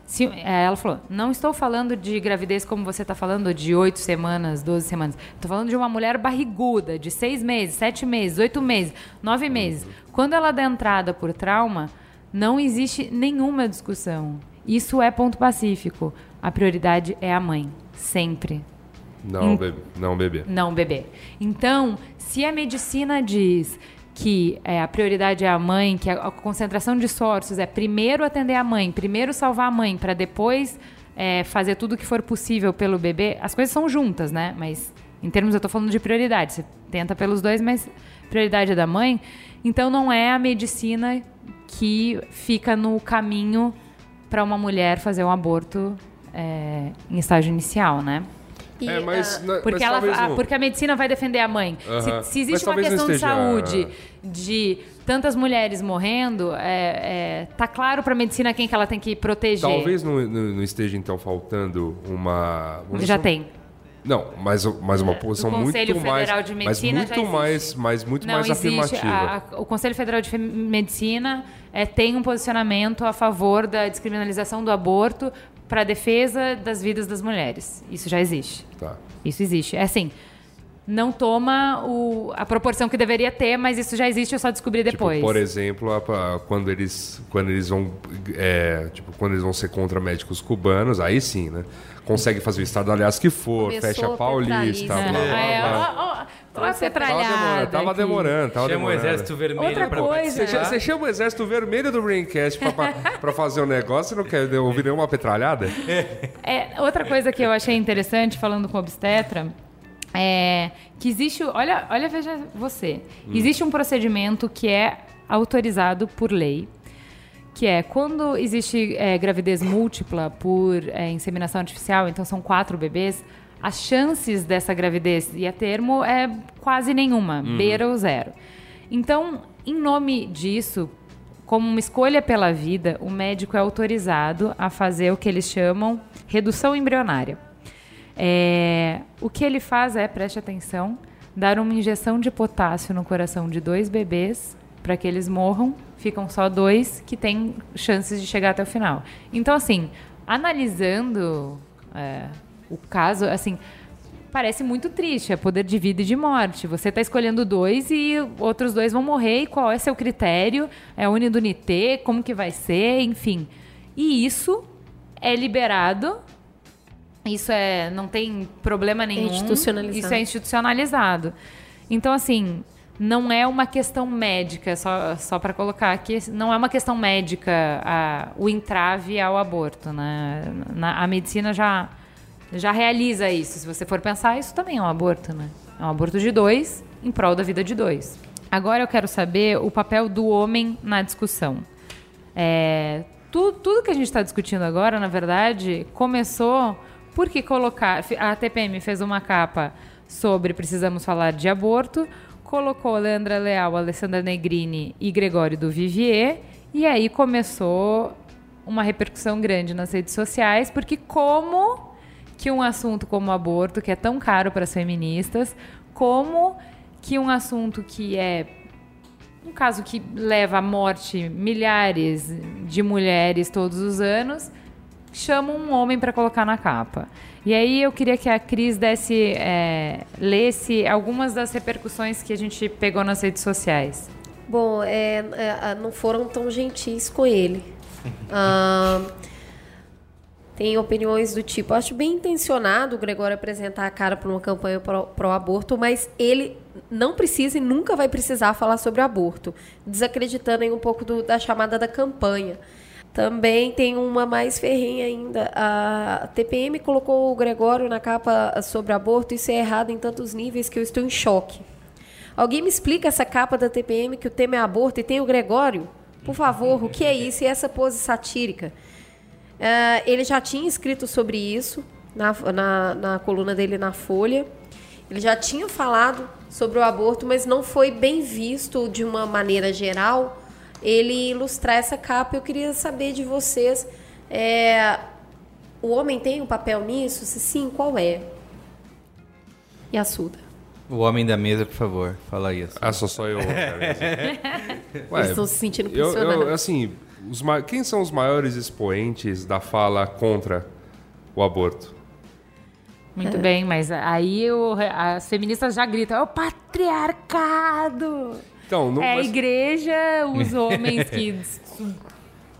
Se, é, ela falou: não estou falando de gravidez como você está falando, de oito semanas, doze semanas. Estou falando de uma mulher barriguda, de seis meses, sete meses, oito meses, nove meses. Quando ela dá entrada por trauma, não existe nenhuma discussão. Isso é ponto pacífico. A prioridade é a mãe, sempre. Não, bebê. Não, bebê. Não, bebê. Então, se a medicina diz que é, a prioridade é a mãe, que a, a, concentração de esforços é primeiro atender a mãe, primeiro salvar a mãe, para depois é, fazer tudo o que for possível pelo bebê, as coisas são juntas, né? Mas em termos, eu estou falando de prioridade. Você tenta pelos dois, mas prioridade é da mãe. Então não é a medicina que fica no caminho para uma mulher fazer um aborto é, em estágio inicial, né? E, é, mas, uh, porque, mas ela, a, porque a medicina vai defender a mãe. Uh -huh. se, se, existe uma questão de saúde de tantas mulheres morrendo, é, é, tá claro para a medicina quem que ela tem que proteger. Talvez não, não esteja, então, faltando uma... Já tem. Não, mas, mas uma posição muito mais, mas muito mais, mas muito não, mais afirmativa. A, a, o Conselho Federal de Medicina é, tem um posicionamento a favor da descriminalização do aborto para a defesa das vidas das mulheres. Isso já existe. Tá. Isso existe. É assim, não toma o, a proporção que deveria ter, mas isso já existe, eu só descobri tipo, depois. Tipo, por exemplo, a, a, quando eles quando eles vão é, tipo, quando eles vão ser contra médicos cubanos, aí sim, né? Consegue fazer o estado aliás que for, Começou fecha a Paulista, blá, blá, blá. É, ó, ó, Tava petralhada. Tava demorando, tava Chama demorando. o Exército Vermelho Outra pra coisa. Você, você chama o Exército Vermelho do Braincast pra, pra, [LAUGHS] pra fazer um negócio e não quer ouvir nenhuma petralhada? É, outra coisa que eu achei interessante, falando com o obstetra, é que existe. Olha, olha, veja você. Hum. Existe um procedimento que é autorizado por lei, que é quando existe é, gravidez múltipla por é, inseminação artificial, então são quatro bebês, as chances dessa gravidez ir a termo é quase nenhuma, uhum. beira o zero. Então, em nome disso, como uma escolha pela vida, o médico é autorizado a fazer o que eles chamam redução embrionária. É, o que ele faz é, preste atenção, dar uma injeção de potássio no coração de dois bebês para que eles morram. Ficam só dois que têm chances de chegar até o final. Então, assim, analisando é, o caso, assim, parece muito triste. É poder de vida e de morte. Você está escolhendo dois e outros dois vão morrer. E qual é seu critério? É unidunité? Como que vai ser? Enfim. E isso é liberado Isso é, não tem problema nenhum. institucionalizado. Isso é institucionalizado. Então, assim, não é uma questão médica, só, só para colocar aqui, não é uma questão médica a, o entrave ao aborto. Né? Na, a medicina já, já realiza isso. Se você for pensar, isso também é um aborto. Né? É um aborto de dois em prol da vida de dois. Agora eu quero saber o papel do homem na discussão. É, tu, tudo que a gente está discutindo agora, na verdade, começou porque colocar. A TPM fez uma capa sobre precisamos falar de aborto, colocou Leandra Leal, Alessandra Negrini e Gregório do Vivier, e aí começou uma repercussão grande nas redes sociais, porque como que um assunto como o aborto, que é tão caro para as feministas, como que um assunto que é um caso que leva à morte milhares de mulheres todos os anos, chama um homem para colocar na capa. E aí eu queria que a Cris desse, é, lesse algumas das repercussões que a gente pegou nas redes sociais. Bom, é, é, não foram tão gentis com ele. [LAUGHS] ah, tem opiniões do tipo, acho bem intencionado o Gregório apresentar a cara para uma campanha pró-aborto, mas ele não precisa e nunca vai precisar falar sobre aborto, desacreditando em um pouco do, da chamada da campanha. Também tem uma mais ferrenha ainda. A TPM colocou o Gregório na capa sobre aborto. Isso é errado em tantos níveis que eu estou em choque. Alguém me explica essa capa da TPM que o tema é aborto e tem o Gregório? Por favor, o que é isso? E essa pose satírica? Uh, ele já tinha escrito sobre isso na, na, na coluna dele na Folha. Ele já tinha falado sobre o aborto, mas não foi bem visto de uma maneira geral ele ilustrar essa capa. Eu queria saber de vocês, é, o homem tem um papel nisso? Se sim, qual é? E a Suda? O homem da mesa, por favor, fala isso. Ah, só sou eu. [LAUGHS] Ué, Eles estão se sentindo pressionados. Eu, eu, assim, os, quem são os maiores expoentes da fala contra o aborto? Muito é. bem, mas aí o, as feministas já gritam, é o patriarcado! Então, não, é mas... a igreja, os [LAUGHS] homens que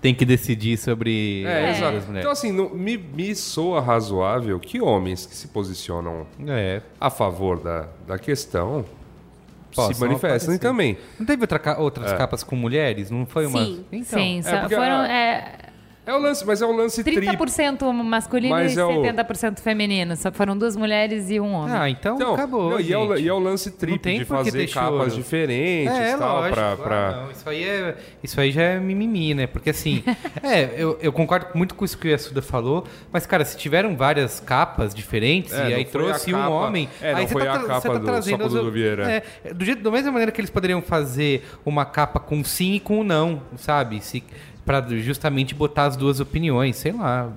tem que decidir sobre é, exato. Então, assim, não, me, me soa razoável que homens que se posicionam é. a favor da, da questão Posso, se manifestem também. Não teve outra, outras é. capas com mulheres? Não foi uma. Sim, então, Sim é foram. A... É, é o lance, mas é o lance 30% tri... masculino mas e é 70% o... feminino. Só foram duas mulheres e um homem. Ah, então, então acabou. Não, e, é o, e, é o, lance triplo de fazer capas diferentes é, tal. Lógico, pra, pra... não, isso, aí é, isso aí já é mimimi, né? Porque assim, [LAUGHS] é, eu, eu concordo muito com isso que a Suda falou, mas, cara, se tiveram várias capas diferentes é, e aí trouxe um homem. É, não aí foi tá, a capa tá do trazendo do Vieira. É, do jeito, da mesma maneira que eles poderiam fazer uma capa com sim e com não, sabe? Se para justamente botar as duas opiniões, sei lá.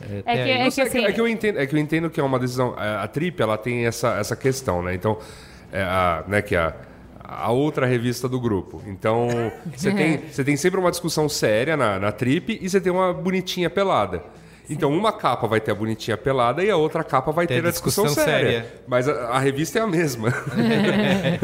É, é, que, é, que, assim... é, que, eu entendo, é que eu entendo que é uma decisão. A, a Trip ela tem essa, essa questão, né? Então, é a, né, que a, a outra revista do grupo. Então, você tem, [LAUGHS] você tem sempre uma discussão séria na, na Trip e você tem uma bonitinha pelada. Então, uma capa vai ter a bonitinha pelada e a outra capa vai ter a discussão, discussão séria. séria. Mas a, a, revista é a mesma.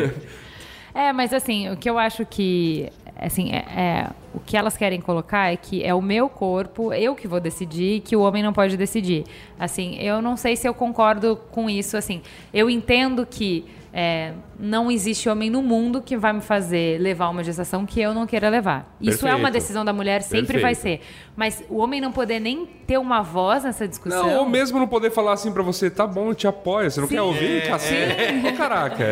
[LAUGHS] é, mas assim, o que eu acho que assim, é, é, o que elas querem colocar é que é o meu corpo, eu que vou decidir, que o homem não pode decidir. Assim, eu não sei se eu concordo com isso. Assim, eu entendo que é, não existe homem no mundo que vai me fazer levar uma gestação que eu não queira levar. Perfeito. Isso é uma decisão da mulher, sempre Perfeito. vai ser. Mas o homem não poder nem ter uma voz nessa discussão. Não, ou mesmo não poder falar assim para você, tá bom, eu te apoio, você não Sim. quer ouvir? É, assim? É. Oh, caraca,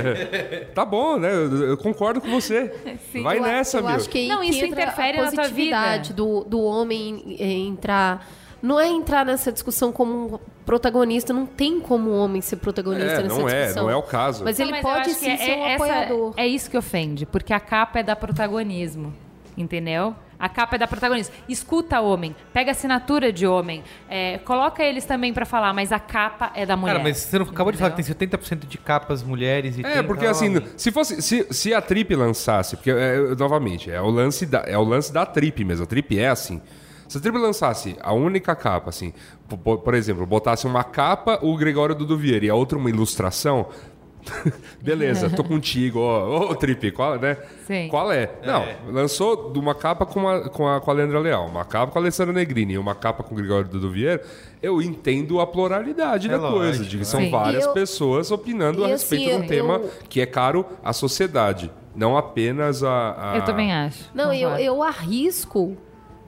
tá bom, né? Eu, eu concordo com você. Sim. Vai eu, nessa, eu meu. Acho que não, isso interfere na tua vida. Do, do homem entrar não é entrar nessa discussão como um protagonista, não tem como um homem ser protagonista é, nessa não discussão. É, não é o caso. Mas ele não, mas pode sim é, ser um essa, apoiador. É isso que ofende, porque a capa é da protagonismo, entendeu? A capa é da protagonista. Escuta homem, pega assinatura de homem, é, coloca eles também para falar, mas a capa é da mulher. Cara, mas você não acabou entendeu? de falar que tem 70% de capas mulheres e É, porque assim, se fosse se, se a Trip lançasse, porque é, novamente, é o lance da é o lance da Trip mesmo. A Trip é assim. Se a tribo lançasse a única capa, assim, por, exemplo, botasse uma capa, o Gregório do Vieira e a outra uma ilustração, [LAUGHS] Beleza, tô contigo. Ô, Trip, qual, né? Sim. Qual é? Não, lançou de uma capa com a, com, a, com a Leandra Leal, uma capa com a Alessandra Negrini e uma capa com o Gregório Duduvier, eu entendo a pluralidade É da coisa, lógico, de que são Sim. várias eu- pessoas opinando a respeito assim, de um tema eu- que é caro à sociedade, não apenas a... a- Eu também acho. Não, eu, eu arrisco,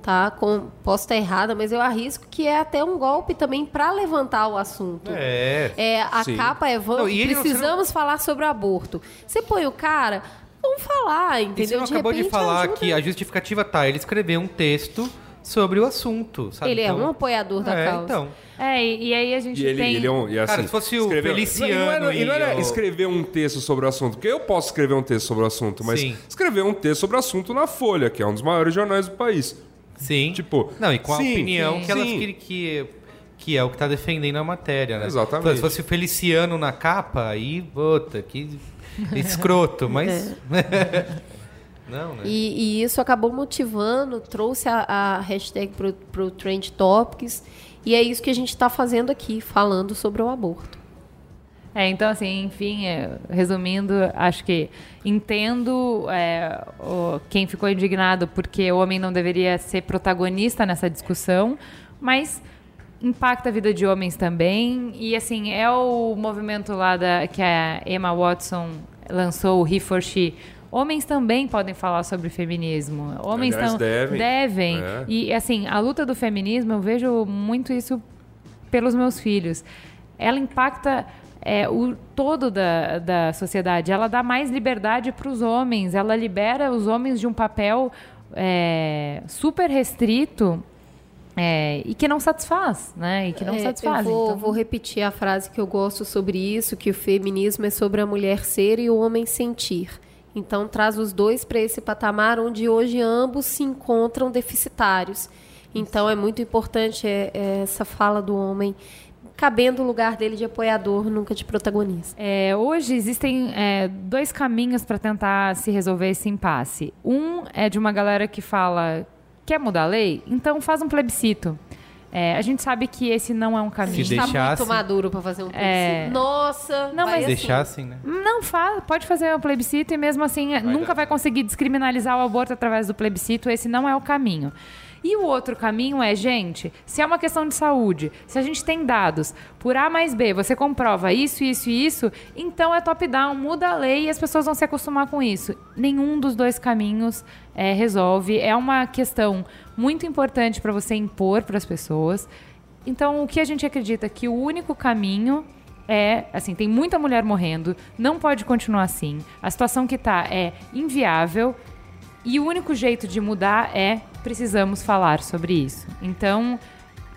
tá? Com, posso estar errada, mas eu arrisco que é até um golpe também pra levantar o assunto. É. É, a Sim. capa é vamos, Não, e ele não- precisamos falar sobre o aborto. Você põe o cara, vamos falar, E você entendeu? não acabou de repente falar ajuda. que a justificativa tá, ele escreveu um texto sobre o assunto, sabe? ele é Então- um apoiador da é, causa. então. É, e, e aí a gente E ele, tem... ele é um. E assim, Cara, se fosse o escreveu- Feliciano Não, e não era, e não era e o- escrever um texto sobre o assunto, porque eu posso escrever um texto sobre o assunto, mas Sim. escrever um texto sobre o assunto na Folha, que é um dos maiores jornais do país. Sim. Tipo, Não, e com a sim, opinião sim. que, elas, que, que, que é o que tá defendendo a matéria, né? Exatamente. Então, se fosse o Feliciano na capa, aí, puta, que escroto, mas... [LAUGHS] Não, né? E, e isso acabou motivando, trouxe a, a hashtag pro, pro Trend Topics. E é isso que a gente está fazendo aqui, falando sobre o aborto. É, então, assim, enfim, é, resumindo, acho que entendo é, o- quem ficou indignado porque o homem não deveria ser protagonista nessa discussão, mas impacta a vida de homens também. E, assim, é o movimento lá da, que a Emma Watson lançou, o He for She. Homens também podem falar sobre feminismo. Homens Aliás, tão- devem. devem. É. E, assim, a luta do feminismo, eu vejo muito isso pelos meus filhos. Ela impacta é, o todo da, da sociedade. Ela dá mais liberdade para os homens. Ela libera os homens de um papel é, super restrito é, e que não satisfaz, né? E que não É, satisfaz. Eu vou, então- vou repetir a frase que eu gosto sobre isso, que o feminismo é sobre a mulher ser e o homem sentir. Então traz os dois para esse patamar onde hoje ambos se encontram deficitários. Então é muito importante é, é, essa fala do homem cabendo o lugar dele de apoiador, nunca de protagonista. É, hoje existem é, dois caminhos para tentar se resolver esse impasse. Um é de uma galera que fala quer mudar a lei, então faz um plebiscito. É, a gente sabe que esse não é um A caminho. gente Se está deixasse- muito maduro para fazer um É. plebiscito. Nossa, Não, vai mas assim. Deixar assim, né? Não faz, pode fazer o plebiscito e mesmo assim nunca vai conseguir descriminalizar o aborto através do plebiscito. Esse não é o caminho. E o outro caminho é, gente, se é uma questão de saúde, se a gente tem dados por A mais B, você comprova isso, isso e isso, então é top-down, muda a lei e as pessoas vão se acostumar com isso. Nenhum dos dois caminhos é, resolve. É uma questão muito importante para você impor para as pessoas. Então, o que a gente acredita que o único caminho é, assim, tem muita mulher morrendo, não pode continuar assim. A situação que tá é inviável e o único jeito de mudar é precisamos falar sobre isso. Então,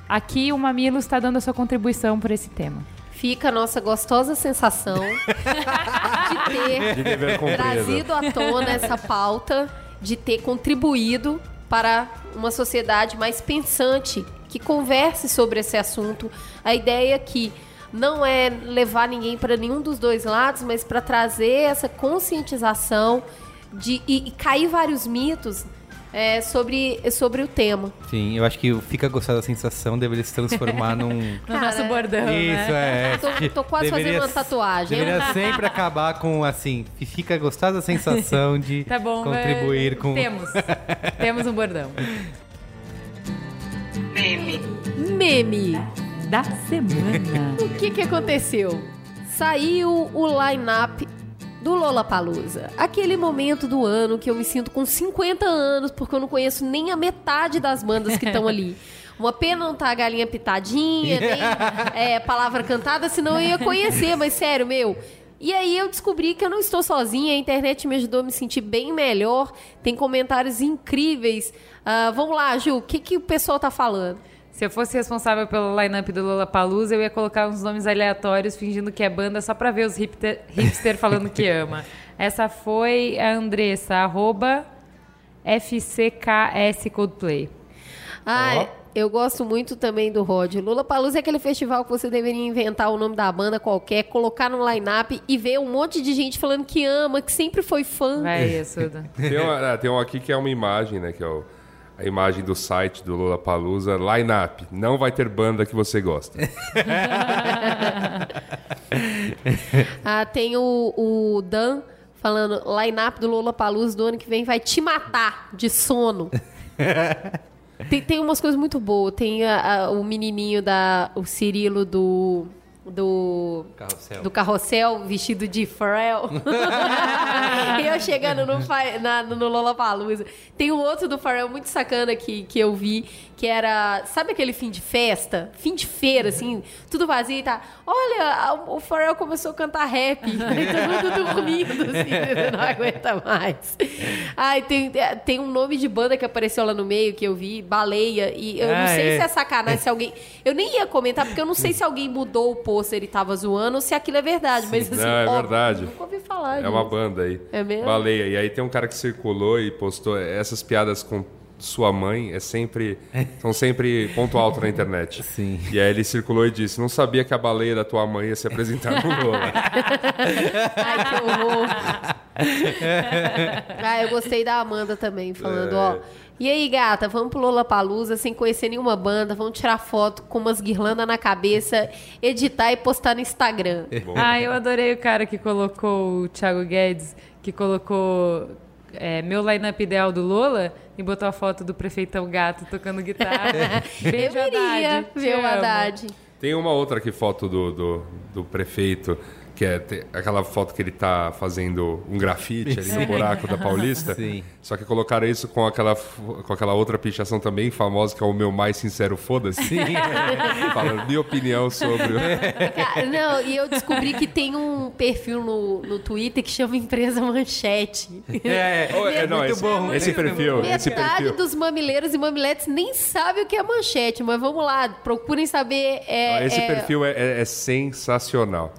aqui o Mamilo está dando a sua contribuição para esse tema. Fica a nossa gostosa sensação [LAUGHS] de ter De trazido à tona essa pauta, de ter contribuído para uma sociedade mais pensante, que converse sobre esse assunto. A ideia aqui não é levar ninguém para nenhum dos dois lados, mas para trazer essa conscientização de, e, e cair vários mitos é, sobre, sobre o tema. Sim, eu acho que o Fica Gostado da Sensação deveria se transformar [LAUGHS] num... No Cara, nosso bordão, Isso, né? é. Tô- tô quase fazendo uma tatuagem. Deveria [LAUGHS] sempre acabar com, assim, fica gostado da sensação de [LAUGHS] Tá bom, contribuir é, com... Temos. Temos um bordão. Meme. Da semana. O que que aconteceu? Saiu o line-up do Lollapalooza. Aquele momento do ano que eu me sinto com 50 anos, porque eu não conheço nem a metade das bandas que estão ali. [LAUGHS] Uma pena não tá a galinha pitadinha, nem [LAUGHS] é, palavra cantada, senão eu ia conhecer, mas sério, meu. E aí eu descobri que eu não estou sozinha, a internet me ajudou a me sentir bem melhor. Tem comentários incríveis. Ah, vamos lá, Ju, o que, que o pessoal tá falando? Se eu fosse responsável pelo line-up do Lollapalooza, eu ia colocar uns nomes aleatórios fingindo que é banda só pra ver os hipster, hipster falando que ama. [LAUGHS] Essa foi a Andressa, arroba FCKS Coldplay. Ah, Ó. eu gosto muito também do Rod. Lula Palusa é aquele festival que você deveria inventar o nome da banda qualquer, colocar no line-up e ver um monte de gente falando que ama, que sempre foi fã. Vai, Assuda. [LAUGHS] Tem, uma, ah, tem um aqui que é uma imagem, né? Que é o- a imagem do site do Lula Palusa. Line-up. Não vai ter banda que você gosta. [LAUGHS] ah, tem o, o Dan falando, line-up do Lola Palusa do ano que vem vai te matar de sono. [LAUGHS] tem, tem umas coisas muito boas. Tem a- a- o menininho da. O Cirilo do. Do. Carrossel. Do carrossel vestido de Pharrell. e [LAUGHS] eu chegando no, na, no Lollapalooza. Tem um outro do Pharrell muito sacana que, que eu vi, que era... Sabe aquele fim de festa? Fim de feira, assim, tudo vazio e tá... Olha, o Pharrell começou a cantar rap. [LAUGHS] Aí todo mundo dormindo, assim, você não aguenta mais. Ai, tem, tem um nome de banda que apareceu lá no meio, que eu vi, Baleia. E eu não Ah, sei é. se é sacanagem, se alguém... Eu nem ia comentar, porque eu não sei se alguém mudou o pôster e tava zoando, ou se aquilo é verdade. Mas assim, Não, é óbvio, verdade. Nunca ouvi falar É uma disso. banda aí. É mesmo? Baleia. E aí tem um cara que circulou e postou essas piadas com sua mãe é sempre [LAUGHS] são sempre ponto alto na internet. Sim. E aí ele circulou e disse: "Não sabia que a baleia da tua mãe ia se apresentar no Lola". [LAUGHS] Ai, que horror. [LAUGHS] ah, eu gostei da Amanda também, falando, ó. E aí, gata, vamos pro Lollapalooza sem conhecer nenhuma banda, vamos tirar foto com umas guirlandas na cabeça, editar e postar no Instagram. Ah, eu adorei o cara que colocou o Thiago Guedes, que colocou é, meu line-up ideal do Lola e botou a foto do prefeitão gato tocando guitarra. [LAUGHS] Beijo, eu iria Haddad. Te ver o. Haddad. Tem uma outra aqui foto do, do, do prefeito que é aquela foto que ele tá fazendo um grafite ali no buraco da Paulista. [LAUGHS] Sim. Só que colocaram isso com aquela, com aquela outra pichação também famosa, que é o meu mais sincero foda-se. Sim. [LAUGHS] Falando minha opinião sobre. [LAUGHS] não, e eu descobri que tem um perfil no, no Twitter que chama Empresa Manchete. É, Oh, é, não, muito esse, bom. esse muito perfil, bom. esse Metade perfil. dos mamileiros e mamiletes nem sabe o que é manchete, mas vamos lá, procurem saber. é, Esse é, perfil é, é- é sensacional.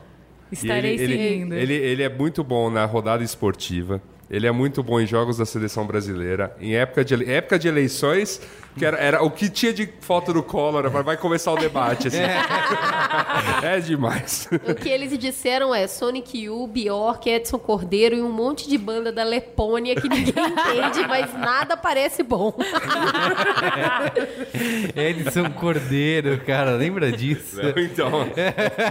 Estarei ele, ele, seguindo. Ele, ele é muito bom na rodada esportiva. Ele é muito bom em jogos da seleção brasileira. Em época de, ele- época de eleições, que era, era o que tinha de foto do Collor, vai- vai começar o debate. Assim. [LAUGHS] É. demais. O que eles disseram é Sonic Yu, Bjork, Edson Cordeiro e um monte de banda da Letônia que ninguém [LAUGHS] entende, mas nada parece bom. [LAUGHS] Edson Cordeiro, cara, lembra disso? Então,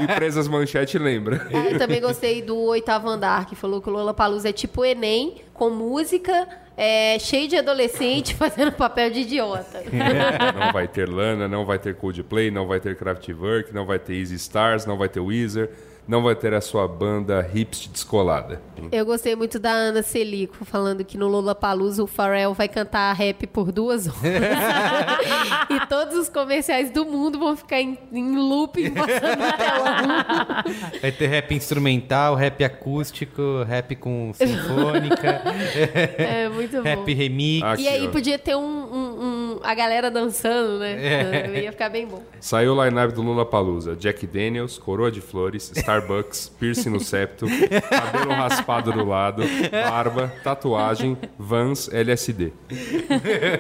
empresas manchete lembra. Ah, eu também gostei do Oitavo Andar, que falou que o Lola Palusa é tipo Enem, com música, é, cheio de adolescente [LAUGHS] fazendo papel de idiota. [LAUGHS] Não vai ter Lana, não vai ter Coldplay, não vai ter Kraftwerk, não vai ter Easy Stars, não vai ter Weezer, não vai ter a sua banda hipster descolada. Eu gostei muito da Ana Celico falando que no Lola Palusa o Pharrell vai cantar rap por duas horas. [LAUGHS] e todos os comerciais do mundo vão ficar em, em looping [LAUGHS] passando. Vai ter rap instrumental, rap acústico, rap com sinfônica, [LAUGHS] É muito bom. rap remix. Aqui, E aí ó. podia ter um, um- um- a galera dançando, né? Ia ficar bem bom. Saiu o line-up do Lula Palusa: Jack Daniels, Coroa de Flores, Starbucks, piercing no septo, cabelo raspado do lado, barba, tatuagem, Vans, LSD.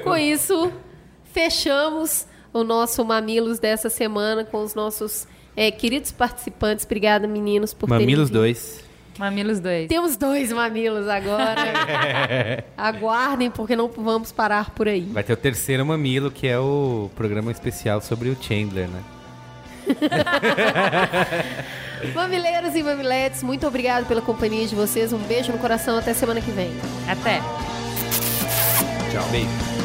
Com isso, fechamos o nosso Mamilos dessa semana com os nossos é, queridos participantes. Obrigada, meninos, por Mamilos vindo. 2. Mamilos 2. Temos dois mamilos agora. [LAUGHS] Aguardem, porque não vamos parar por aí. Vai ter o terceiro mamilo, que é o programa especial sobre o Chandler, né? [LAUGHS] Mamileiros e mamiletes, muito obrigado pela companhia de vocês. Um beijo no coração. Até semana que vem. Até. Tchau. Beijo.